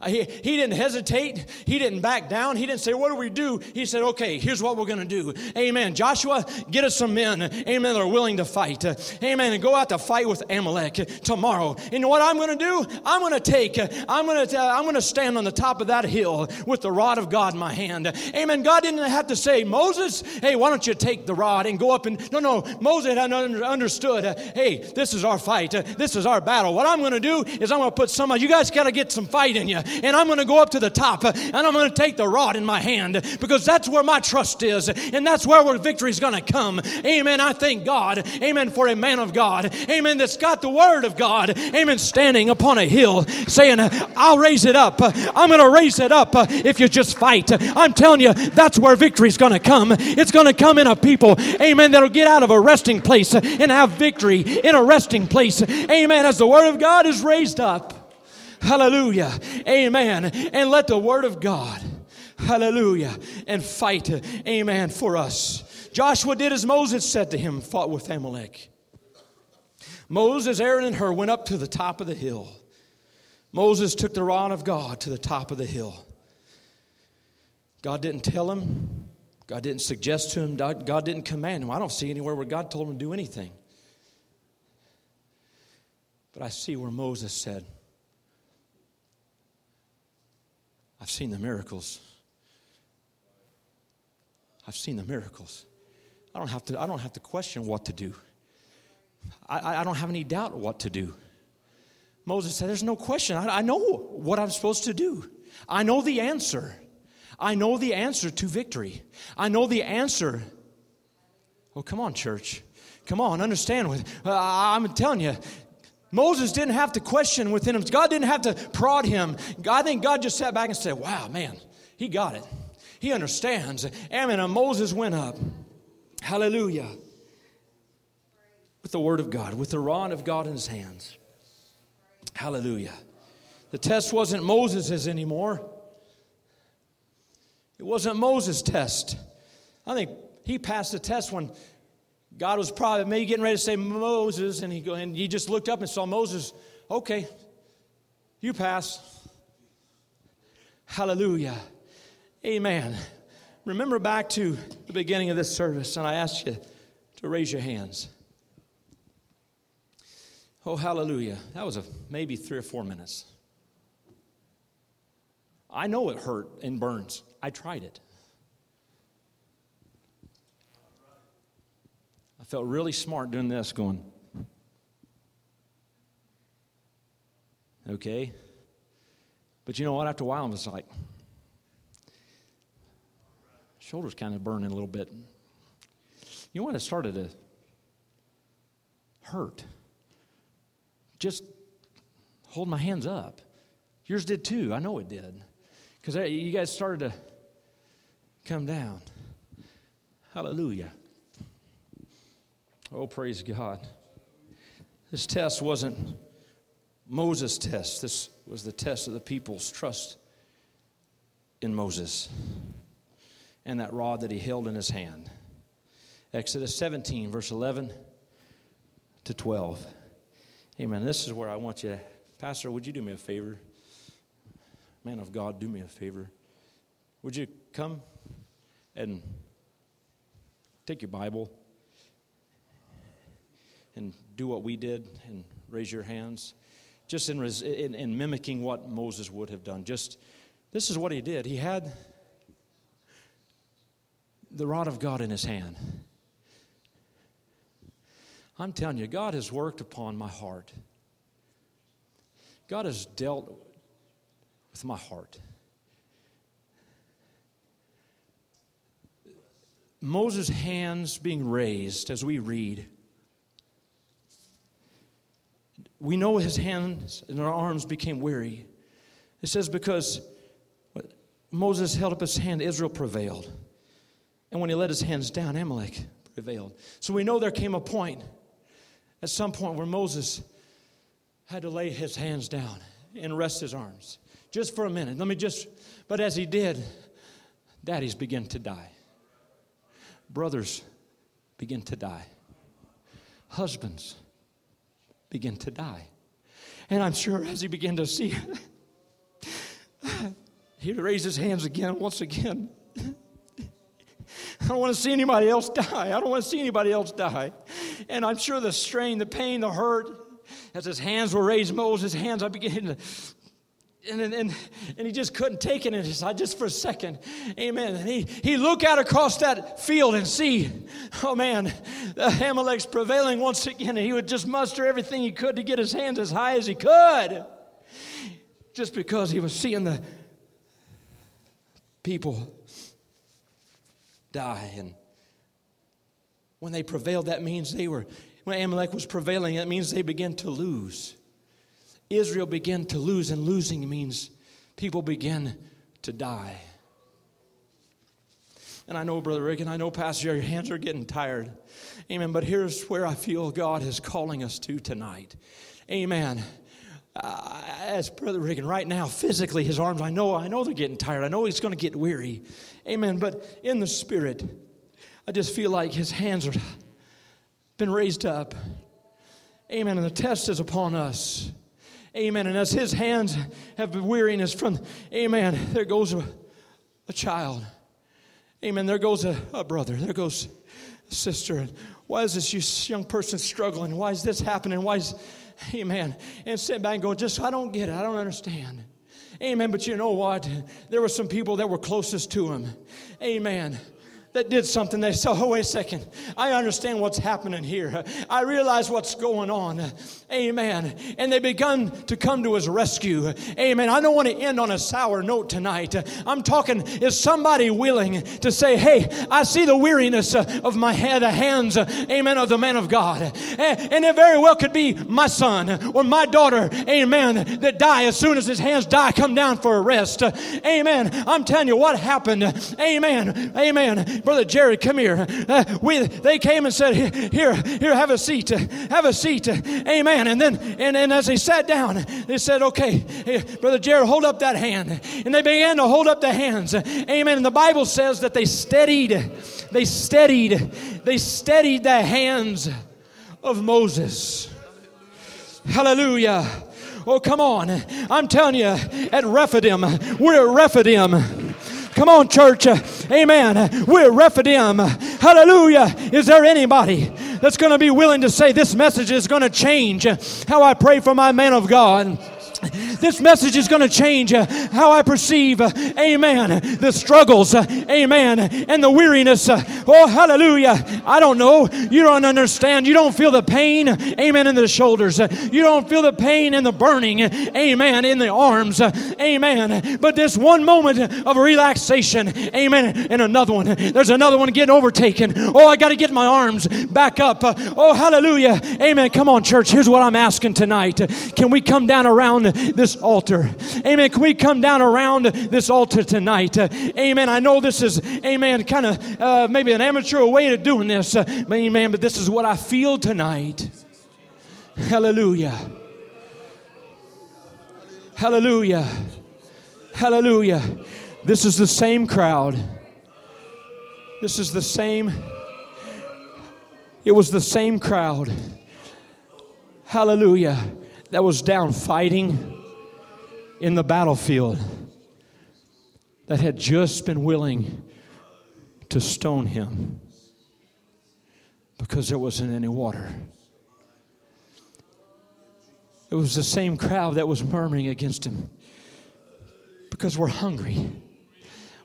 Uh, he, he didn't hesitate. He didn't back down. He didn't say, What do we do? He said, Okay, here's what we're going to do. Amen. Joshua, get us some men, amen, that are willing to fight. Uh, amen. And go out to fight with Amalek tomorrow. And what I'm going to do, I'm going to take, uh, I'm going to, I'm going to stand on the top of that hill with the rod of God in my hand. Amen. God didn't have to say, Moses, hey, why don't you take the rod and go up and, no, no, Moses had understood, hey, this is our fight. This is our battle. What I'm going to do is I'm going to put some you guys got to get some fight in you and I'm going to go up to the top and I'm going to take the rod in my hand because that's where my trust is and that's where where victory is going to come. Amen. I thank God. Amen. For a man of God. Amen. That's got the word of God. Amen. Standing upon a hill saying, I'll raise it up. I'm going to raise it up if you just fight. I'm telling you, that's where victory is going to come. It's going to come in a people. Amen. That'll get out of a resting place and have victory in a resting place. Amen. As the word of God is raised up. Hallelujah. Amen. And let the word of God, hallelujah, and fight, amen, for us. Joshua did as Moses said to him, fought with Amalek. Moses, Aaron, and Hur went up to the top of the hill. Moses took the rod of God to the top of the hill. God didn't tell him, God didn't suggest to him, God didn't command him. I don't see anywhere where God told him to do anything. But I see where Moses said, I've seen the miracles. I've seen the miracles. I don't have to, I don't have to question what to do. I, I don't have any doubt what to do. Moses said, There's no question. I, I know what I'm supposed to do. I know the answer. I know the answer to victory. I know the answer. Oh, come on, church. Come on, understand. Uh, I'm telling you, Moses didn't have to question within him. God didn't have to prod him. I think God just sat back and said, Wow, man, he got it. He understands. Amen. And Moses went up. Hallelujah. With the word of God, with the rod of God in his hands. Hallelujah. The test wasn't Moses's anymore. It wasn't Moses' test. I think he passed the test when God was probably maybe getting ready to say Moses, and he go and he just looked up and saw Moses. Okay, you pass. Hallelujah. Amen. Remember back to the beginning of this service, and I asked you to raise your hands. Oh, hallelujah. That was a, maybe three or four minutes. I know it hurt and burns. I tried it. I felt really smart doing this, going, okay. But you know what? After a while, I was like, shoulders kind of burning a little bit. You know what? It started to hurt. Just hold my hands up. Yours did too. I know it did. Because you guys started to come down. Hallelujah. Oh, praise God. This test wasn't Moses' test, this was the test of the people's trust in Moses and that rod that he held in his hand. Exodus 17, verse 11 to 12. Amen. This is where I want you to, Pastor, would you do me a favor? Man of God, do me a favor. Would you come and take your Bible and do what we did and raise your hands? Just in, in, in mimicking what Moses would have done. Just, this is what he did. He had the rod of God in his hand. I'm telling you, God has worked upon my heart. God has dealt with my heart. Moses' hands being raised as we read. We know his hands and our arms became weary. It says, because Moses held up his hand, Israel prevailed. And when he let his hands down, Amalek prevailed. So we know there came a point, at some point, where Moses had to lay his hands down and rest his arms. Just for a minute. Let me just, but as he did, daddies begin to die. Brothers begin to die. Husbands begin to die. And I'm sure as he began to see, he'd raise his hands again, once again. I don't want to see anybody else die. I don't want to see anybody else die. And I'm sure the strain, the pain, the hurt, as his hands were raised, Moses' hands, I began to and, and, and he just couldn't take it in his eye just for a second. Amen. And he, he look out across that field and see, oh man, the Amalek's prevailing once again. And he would just muster everything he could to get his hands as high as he could. Just because he was seeing the people die. And when they prevailed, that means they were, when Amalek was prevailing, that means they began to lose. Israel began to lose, and losing means people begin to die. And I know, Brother Rick, and I know, Pastor, your hands are getting tired. Amen. But here's where I feel God is calling us to tonight. Amen. Uh, as Brother Reagan, right now, physically, his arms, I know, I know they're getting tired. I know he's going to get weary. Amen. But in the spirit, I just feel like his hands are been raised up. Amen. And the test is upon us. Amen. And as his hands have been weariness from, amen, there goes a, a child. Amen. There goes a, a brother. There goes a sister. Why is this young person struggling? Why is this happening? Why is, amen. And sit back and go, just, I don't get it. I don't understand. Amen. But you know what? There were some people that were closest to him. Amen that did something. They said, Oh, wait a second. I understand what's happening here. I realize what's going on. Amen. And they begun to come to his rescue. Amen. I don't want to end on a sour note tonight. I'm talking, is somebody willing to say, Hey, I see the weariness of my head, the hands, amen, of the man of God. And it very well could be my son or my daughter, amen, that die as soon as his hands die, come down for a rest. Amen. I'm telling you what happened. Amen. Amen. Brother Jerry, come here. Uh, we, they came and said, Here, here, have a seat. Uh, have a seat. Uh, amen. And then, and, and as they sat down, they said, Okay, Brother Jerry, hold up that hand. And they began to hold up the hands. Uh, amen. And the Bible says that they steadied, they steadied, they steadied the hands of Moses. Hallelujah. Oh, come on. I'm telling you, at Rephidim, we're at Rephidim. Come on, church. Amen. We're Rephidim. Hallelujah. Is there anybody that's going to be willing to say this message is going to change how I pray for my man of God? This message is going to change uh, how I perceive, uh, amen, the struggles, uh, amen, and the weariness. Oh, hallelujah. I don't know. You don't understand. You don't feel the pain, amen, in the shoulders. You don't feel the pain and the burning, amen, in the arms, amen. But this one moment of relaxation, amen, and another one. There's another one getting overtaken. Oh, I got to get my arms back up. Oh, hallelujah. Amen. Come on, church. Here's what I'm asking tonight. Can we come down around this altar. Amen. Can we come down around this altar tonight? Uh, amen. I know this is, amen, kind of uh, maybe an amateur way of doing this. Uh, amen. But this is what I feel tonight. Hallelujah. Hallelujah. Hallelujah. This is the same crowd. This is the same. It was the same crowd. Hallelujah that was down fighting in the battlefield that had just been willing to stone him because there wasn't any water. It was the same crowd that was murmuring against him because we're hungry.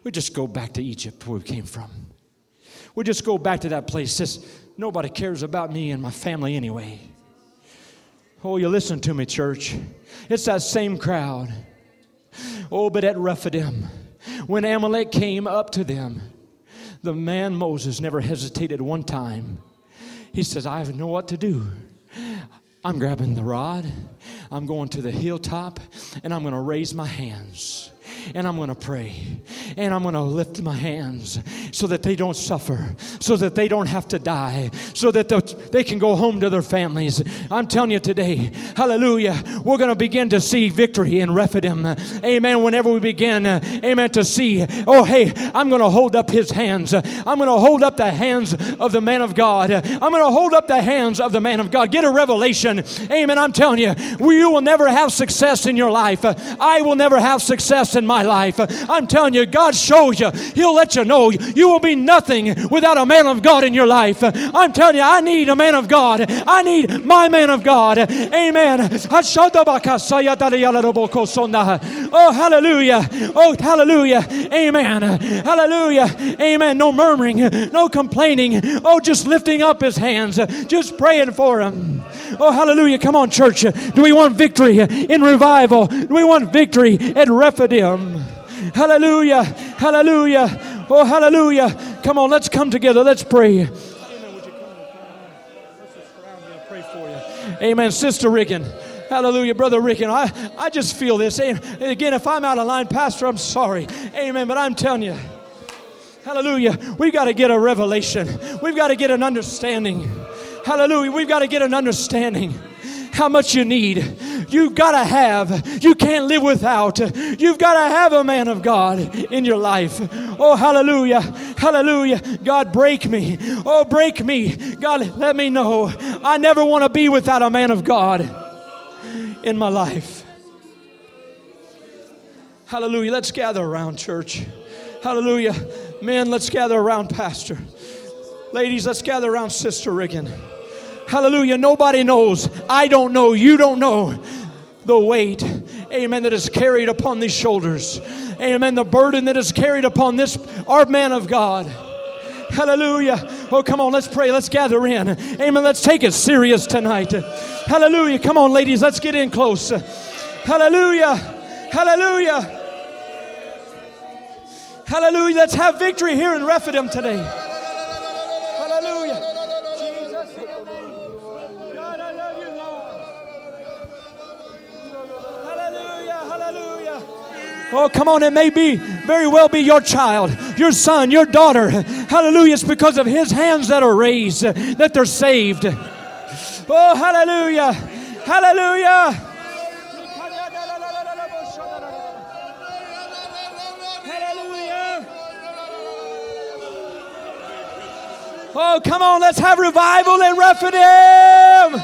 We just go back to Egypt where we came from. We just go back to that place. Just, nobody cares about me and my family anyway. Oh, you listen to me, church. It's that same crowd. Oh, but at Rephidim, when Amalek came up to them, the man Moses never hesitated one time. He says, I know what to do. I'm grabbing the rod, I'm going to the hilltop, and I'm going to raise my hands and I'm going to pray and I'm going to lift my hands so that they don't suffer, so that they don't have to die, so that they can go home to their families. I'm telling you today, hallelujah, we're going to begin to see victory in Rephidim. Amen. Whenever we begin, amen, to see, oh, hey, I'm going to hold up his hands. I'm going to hold up the hands of the man of God. I'm going to hold up the hands of the man of God. Get a revelation. Amen. I'm telling you, you will never have success in your life. I will never have success in my life. I'm telling you, God shows you. He'll let you know you will be nothing without a man of God in your life. I'm telling you, I need a man of God. I need my man of God. Amen. Oh, hallelujah. Oh, hallelujah. Amen. Hallelujah. Amen. No murmuring, no complaining. Oh, just lifting up his hands, just praying for him. Oh, hallelujah. Come on, church. Do we want victory in revival? Do we want victory at Rephidim? Hallelujah. Hallelujah. Oh, hallelujah. Come on, let's come together. Let's pray. Amen. Sister Riggin. Hallelujah, Brother Rick. I, I just feel this. Again, if I'm out of line, Pastor, I'm sorry. Amen. But I'm telling you, hallelujah, we've got to get a revelation. We've got to get an understanding. Hallelujah, we've got to get an understanding how much you need. You've got to have. You can't live without. You've got to have a man of God in your life. Oh, hallelujah. Hallelujah. God, break me. Oh, break me. God, let me know. I never want to be without a man of God in my life. Hallelujah. Let's gather around, church. Hallelujah. Men, let's gather around, Pastor. Ladies, let's gather around Sister Riggin. Hallelujah. Nobody knows. I don't know. You don't know the weight, amen, that is carried upon these shoulders. Amen. The burden that is carried upon this, our man of God. Hallelujah. Oh, come on, let's pray. Let's gather in. Amen. Let's take it serious tonight. Hallelujah. Come on, ladies, let's get in close. Hallelujah. Hallelujah. Hallelujah. Let's have victory here in Rephidim today. Oh, come on. It may be, very well be your child, your son, your daughter. Hallelujah. It's because of his hands that are raised that they're saved. Oh, hallelujah. Hallelujah. Hallelujah. Oh, come on, let's have revival in Rephidim.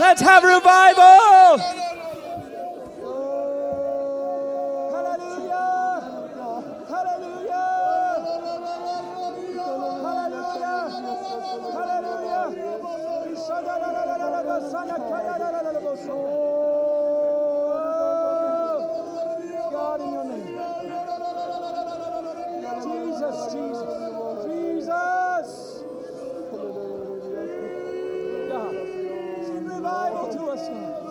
Let's have revival. God in your name. Jesus, Jesus, Jesus. God, send revival to us now.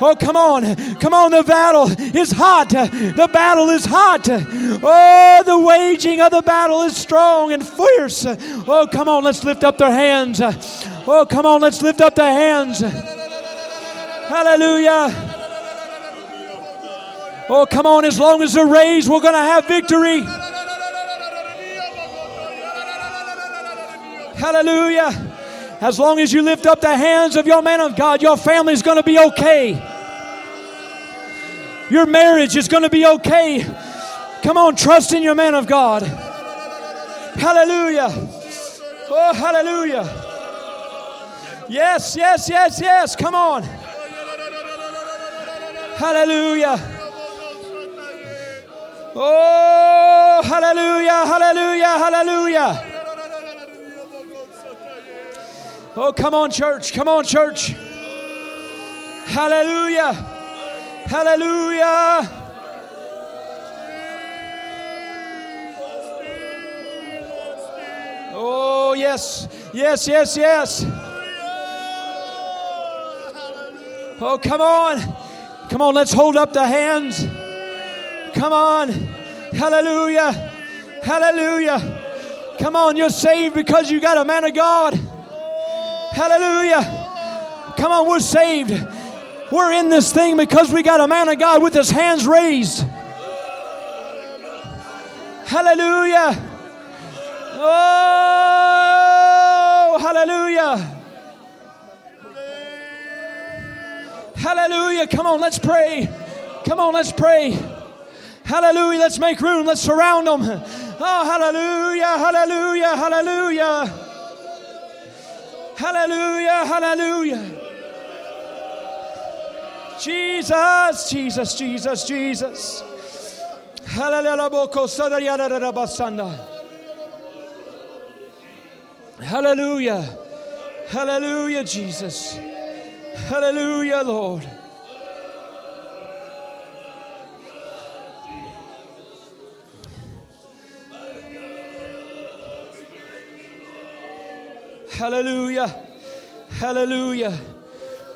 Oh, come on. Come on. The battle is hot. The battle is hot. Oh, the waging of the battle is strong and fierce. Oh, come on. Let's lift up their hands. Oh, come on. Let's lift up their hands. Hallelujah. Oh, come on. As long as they're raised, we're going to have victory. Hallelujah. As long as you lift up the hands of your man of God, your family is going to be okay. Your marriage is going to be okay. Come on, trust in your man of God. Hallelujah. Oh, hallelujah. Yes, yes, yes, yes. Come on. Hallelujah. Oh, hallelujah, hallelujah, hallelujah. Oh, come on, church. Come on, church. Hallelujah. Hallelujah. Oh, yes. Yes, yes, yes. Oh, come on. Come on, let's hold up the hands. Come on. Hallelujah. Hallelujah. Come on, you're saved because you got a man of God. Hallelujah. Come on, we're saved. We're in this thing because we got a man of God with his hands raised. Hallelujah. Oh, hallelujah. Hallelujah. Come on, let's pray. Come on, let's pray. Hallelujah. Let's make room. Let's surround them. Oh, hallelujah. Hallelujah. Hallelujah. Hallelujah, hallelujah. Jesus, Jesus, Jesus, Jesus. Hallelujah. Hallelujah, Jesus. Hallelujah, Lord. Hallelujah. Hallelujah.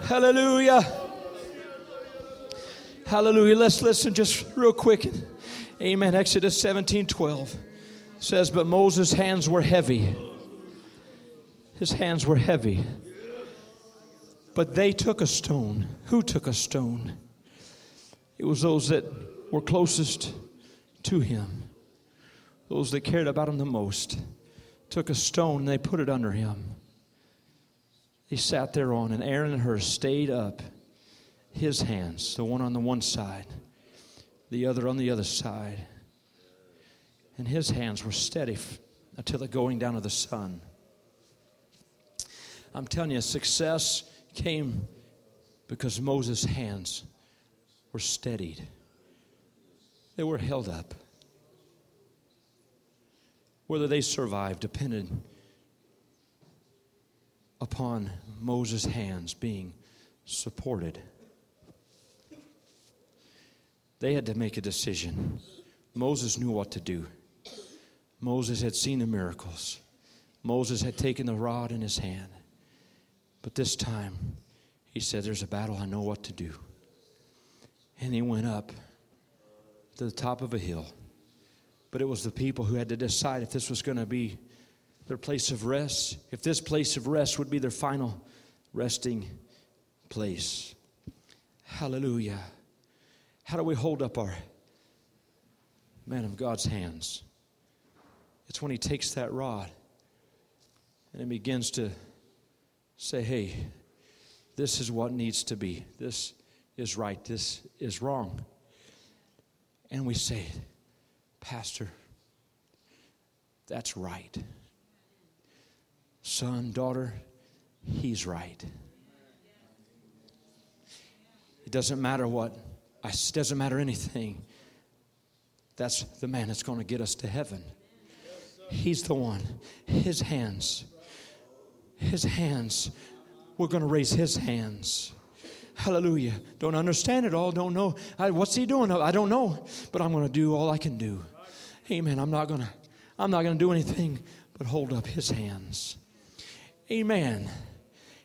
Hallelujah. Hallelujah. Let's listen just real quick. Amen. Exodus 17 12 says, But Moses' hands were heavy. His hands were heavy. But they took a stone. Who took a stone? It was those that were closest to him, those that cared about him the most took a stone and they put it under him. He sat there on, and Aaron and Hur stayed up his hands, the one on the one side, the other on the other side. And his hands were steady f- until the going down of the sun. I'm telling you, success came because Moses' hands were steadied, they were held up. Whether they survived depended upon Moses' hands being supported. They had to make a decision. Moses knew what to do. Moses had seen the miracles. Moses had taken the rod in his hand. But this time, he said, There's a battle, I know what to do. And he went up to the top of a hill. But it was the people who had to decide if this was going to be their place of rest, if this place of rest would be their final resting place. Hallelujah. How do we hold up our man of God's hands? It's when he takes that rod and it begins to say, hey, this is what needs to be. This is right. This is wrong. And we say, Pastor, that's right. Son, daughter, he's right. It doesn't matter what, it doesn't matter anything. That's the man that's going to get us to heaven. He's the one. His hands. His hands. We're going to raise his hands. Hallelujah. Don't understand it all. Don't know. I, what's he doing? I don't know. But I'm going to do all I can do. Amen. I'm not to. I'm not to do anything but hold up his hands. Amen.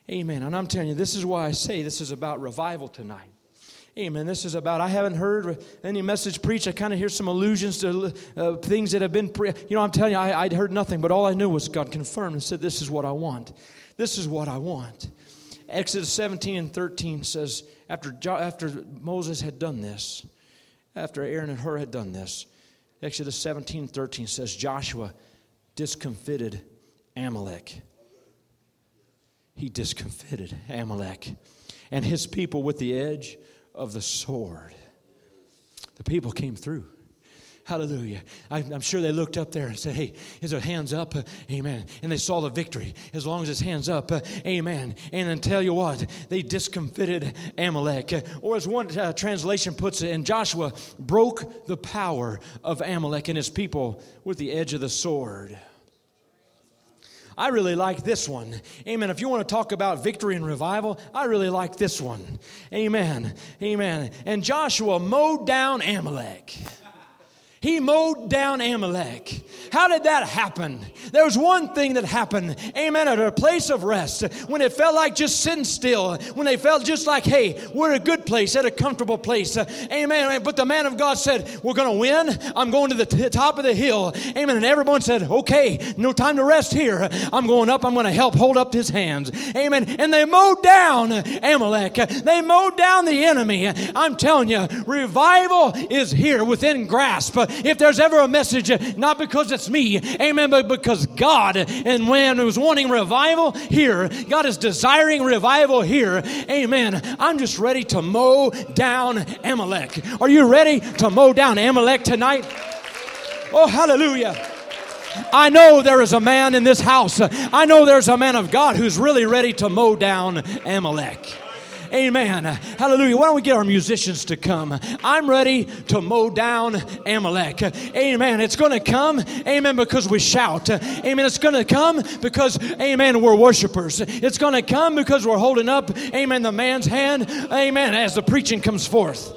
Amen. And I'm telling you, this is why I say this is about revival tonight. Amen. This is about, I haven't heard any message preached. I kind of hear some allusions to uh, things that have been, pre- you know, I'm telling you, I, I'd heard nothing, but all I knew was God confirmed and said, This is what I want. This is what I want. Exodus 17 and 13 says, after, after Moses had done this, after Aaron and Hur had done this, Exodus 17 13 says, Joshua discomfited Amalek. He discomfited Amalek and his people with the edge of the sword. The people came through. Hallelujah. I'm sure they looked up there and said, Hey, is their hands up? Uh, amen. And they saw the victory as long as his hands up. Uh, amen. And then tell you what, they discomfited Amalek. Uh, or as one uh, translation puts it, and Joshua broke the power of Amalek and his people with the edge of the sword. I really like this one. Amen. If you want to talk about victory and revival, I really like this one. Amen. Amen. And Joshua mowed down Amalek. He mowed down Amalek. How did that happen? There was one thing that happened, amen, at a place of rest, when it felt like just sitting still, when they felt just like, hey, we're a good place, at a comfortable place, amen. But the man of God said, We're going to win. I'm going to the t- top of the hill, amen. And everyone said, Okay, no time to rest here. I'm going up, I'm going to help hold up his hands, amen. And they mowed down Amalek, they mowed down the enemy. I'm telling you, revival is here within grasp if there's ever a message, not because it's me, amen, but because God and when was wanting revival here, God is desiring revival here, amen. I'm just ready to mow down Amalek. Are you ready to mow down Amalek tonight? Oh, hallelujah. I know there is a man in this house. I know there's a man of God who's really ready to mow down Amalek. Amen. Hallelujah. Why don't we get our musicians to come? I'm ready to mow down Amalek. Amen. It's going to come, amen, because we shout. Amen. It's going to come because, amen, we're worshipers. It's going to come because we're holding up, amen, the man's hand, amen, as the preaching comes forth.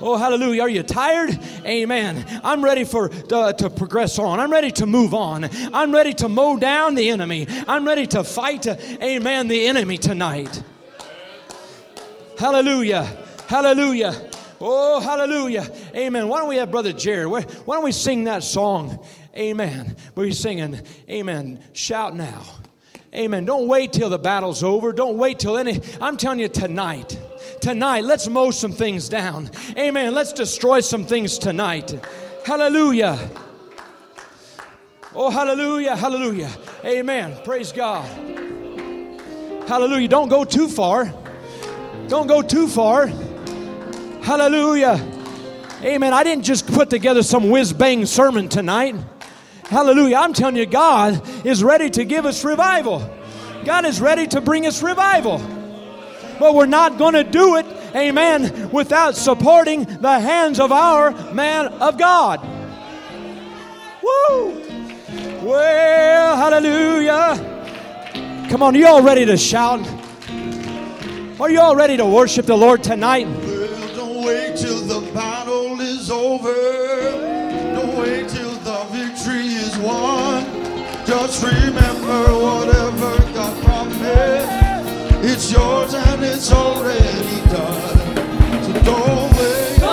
Oh, hallelujah. Are you tired? Amen. I'm ready for uh, to progress on. I'm ready to move on. I'm ready to mow down the enemy. I'm ready to fight, uh, amen, the enemy tonight. Hallelujah. Hallelujah. Oh, hallelujah. Amen. Why don't we have Brother Jared? Why don't we sing that song? Amen. We're singing, Amen. Shout now. Amen. Don't wait till the battle's over. Don't wait till any. I'm telling you tonight. Tonight, let's mow some things down. Amen. Let's destroy some things tonight. Hallelujah. Oh, hallelujah. Hallelujah. Amen. Praise God. Hallelujah. Don't go too far. Don't go too far. Hallelujah. Amen. I didn't just put together some whiz bang sermon tonight. Hallelujah. I'm telling you, God is ready to give us revival. God is ready to bring us revival. But we're not going to do it, amen, without supporting the hands of our man of God. Woo! Well, hallelujah. Come on, you all ready to shout? Are you all ready to worship the Lord tonight? Well, don't wait till the battle is over. Don't wait till the victory is won. Just remember whatever God promised. It's yours and it's already done. So don't wait.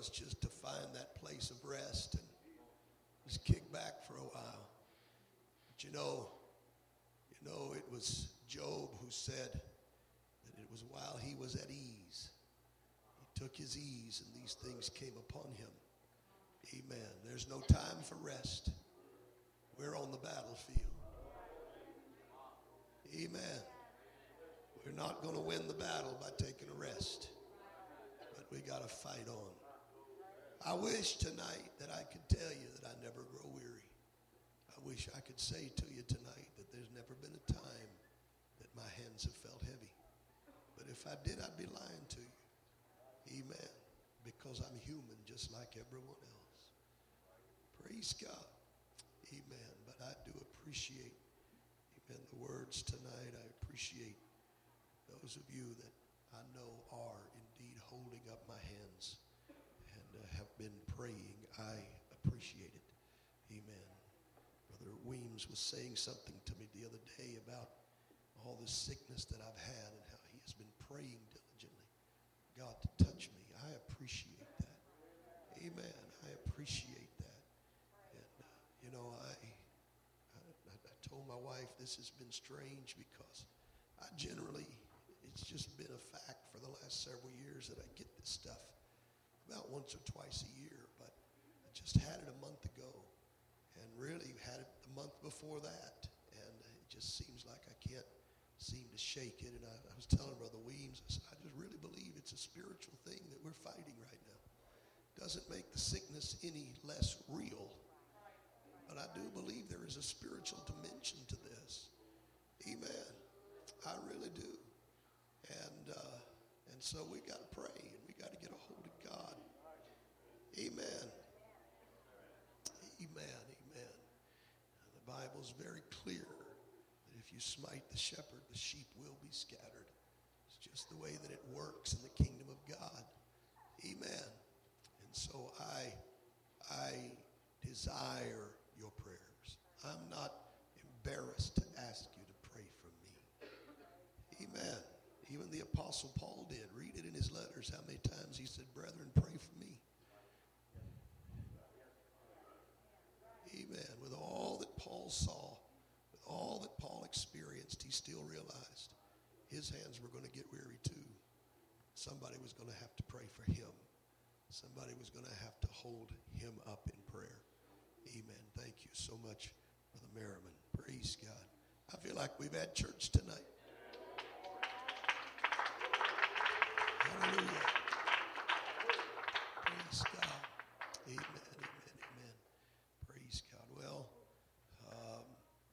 Us just to find that place of rest and just kick back for a while. But you know, you know, it was Job who said that it was while he was at ease. He took his ease and these things came upon him. Amen. There's no time for rest. We're on the battlefield. Amen. We're not going to win the battle by taking a rest, we got to fight on. I wish tonight that I could tell you that I never grow weary. I wish I could say to you tonight that there's never been a time that my hands have felt heavy. But if I did, I'd be lying to you. Amen. Because I'm human just like everyone else. Praise God. Amen. But I do appreciate, amen, the words tonight. I appreciate those of you that I know are holding up my hands and uh, have been praying. I appreciate it. Amen. Brother Weems was saying something to me the other day about all the sickness that I've had and how he has been praying diligently. God to touch me. I appreciate that. Amen. I appreciate that. And, uh, you know, I, I, I told my wife this has been strange because I generally, it's just been a fact for the last several years that I get this stuff about once or twice a year, but I just had it a month ago and really had it the month before that. And it just seems like I can't seem to shake it. And I, I was telling Brother Weems, I said, I just really believe it's a spiritual thing that we're fighting right now. Doesn't make the sickness any less real. But I do believe there is a spiritual dimension to this. Amen. I really do. And, uh, and so we got to pray and we got to get a hold of God. Amen. Amen. Amen. And the Bible's very clear that if you smite the shepherd, the sheep will be scattered. It's just the way that it works in the kingdom of God. Amen. And so I, I desire your prayers. I'm not embarrassed to ask you to pray for me. Amen. Even the Apostle Paul did. Read it in his letters how many times he said, Brethren, pray for me. Amen. With all that Paul saw, with all that Paul experienced, he still realized his hands were going to get weary too. Somebody was going to have to pray for him. Somebody was going to have to hold him up in prayer. Amen. Thank you so much, Brother Merriman. Praise God. I feel like we've had church tonight. Hallelujah. Praise God. Amen, amen, amen. Praise God. Well, um,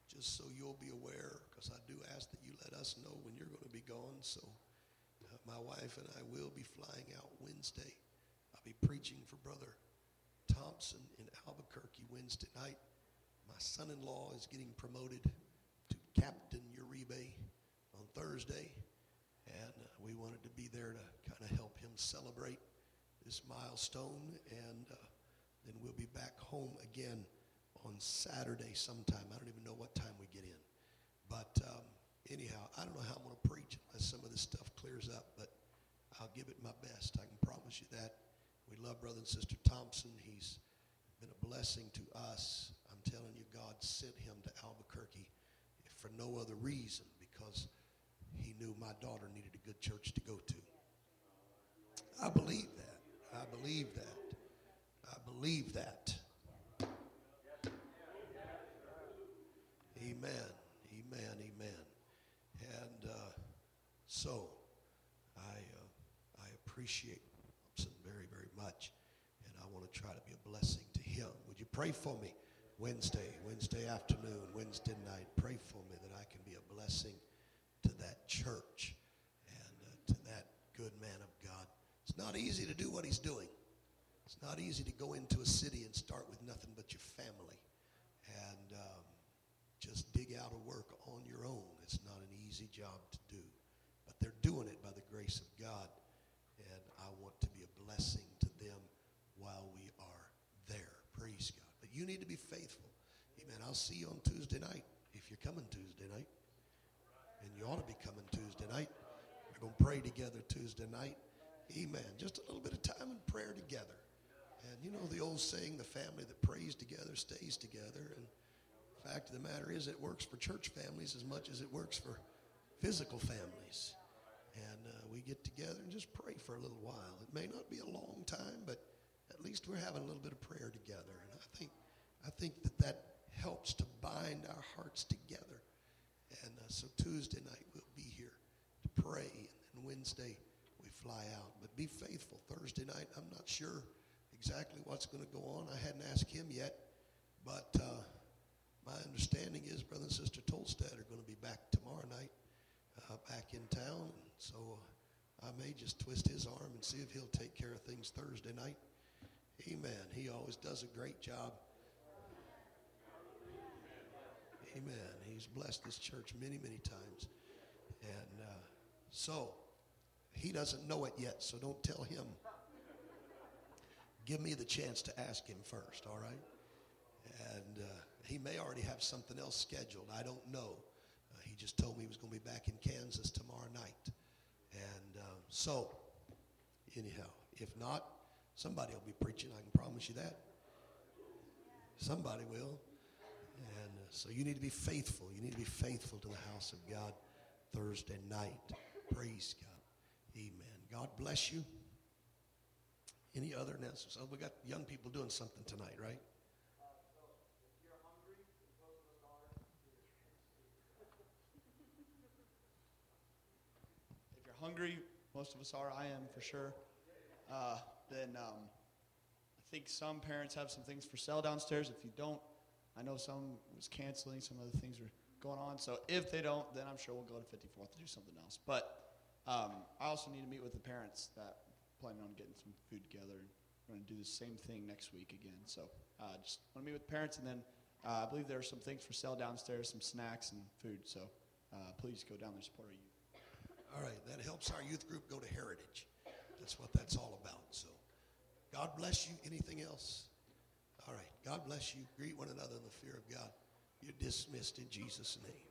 just so you'll be aware, because I do ask that you let us know when you're going to be gone. So uh, my wife and I will be flying out Wednesday. I'll be preaching for Brother Thompson in Albuquerque Wednesday night. My son-in-law is getting promoted to Captain Uribe on Thursday. And uh, we wanted to be there to kind of help him celebrate this milestone. And uh, then we'll be back home again on Saturday sometime. I don't even know what time we get in. But um, anyhow, I don't know how I'm going to preach unless some of this stuff clears up. But I'll give it my best. I can promise you that. We love Brother and Sister Thompson. He's been a blessing to us. I'm telling you, God sent him to Albuquerque for no other reason because he knew my daughter needed a good church to go to. I believe that. I believe that. I believe that. Amen. Amen. Amen. And uh, so I, uh, I appreciate Thompson very, very much. And I want to try to be a blessing to him. Would you pray for me Wednesday, Wednesday afternoon, Wednesday night? Pray for me that I can be a blessing to that church and uh, to that good man. Not easy to do what he's doing. It's not easy to go into a city and start with nothing but your family and um, just dig out a work on your own. It's not an easy job to do. But they're doing it by the grace of God. And I want to be a blessing to them while we are there. Praise God. But you need to be faithful. Amen. I'll see you on Tuesday night if you're coming Tuesday night. And you ought to be coming Tuesday night. We're going to pray together Tuesday night. Amen. Just a little bit of time in prayer together. And you know the old saying, the family that prays together stays together. And the fact of the matter is, it works for church families as much as it works for physical families. And uh, we get together and just pray for a little while. It may not be a long time, but at least we're having a little bit of prayer together. And I think, I think that that helps to bind our hearts together. And uh, so Tuesday night we'll be here to pray, and Wednesday we fly out. But be faithful. Thursday night, I'm not sure exactly what's going to go on. I hadn't asked him yet, but uh, my understanding is Brother and Sister Tolstad are going to be back tomorrow night, uh, back in town. So uh, I may just twist his arm and see if he'll take care of things Thursday night. Amen. He always does a great job. Amen. He's blessed this church many, many times. And uh, so, he doesn't know it yet, so don't tell him. Give me the chance to ask him first, all right? And uh, he may already have something else scheduled. I don't know. Uh, he just told me he was going to be back in Kansas tomorrow night. And uh, so, anyhow, if not, somebody will be preaching. I can promise you that. Somebody will. And uh, so you need to be faithful. You need to be faithful to the house of God Thursday night. Praise God. Amen. God bless you. Any other announcements? Oh, we got young people doing something tonight, right? If you're hungry, most of us are. I am for sure. Uh, then um, I think some parents have some things for sale downstairs. If you don't, I know some was canceling. Some other things were going on. So if they don't, then I'm sure we'll go to 54th to do something else. But um, I also need to meet with the parents that planning on getting some food together. We're going to do the same thing next week again. So uh, just want to meet with the parents, and then uh, I believe there are some things for sale downstairs, some snacks and food. So uh, please go down there support our youth. All right, that helps our youth group go to Heritage. That's what that's all about. So, God bless you. Anything else? All right, God bless you. Greet one another in the fear of God. You're dismissed in Jesus' name.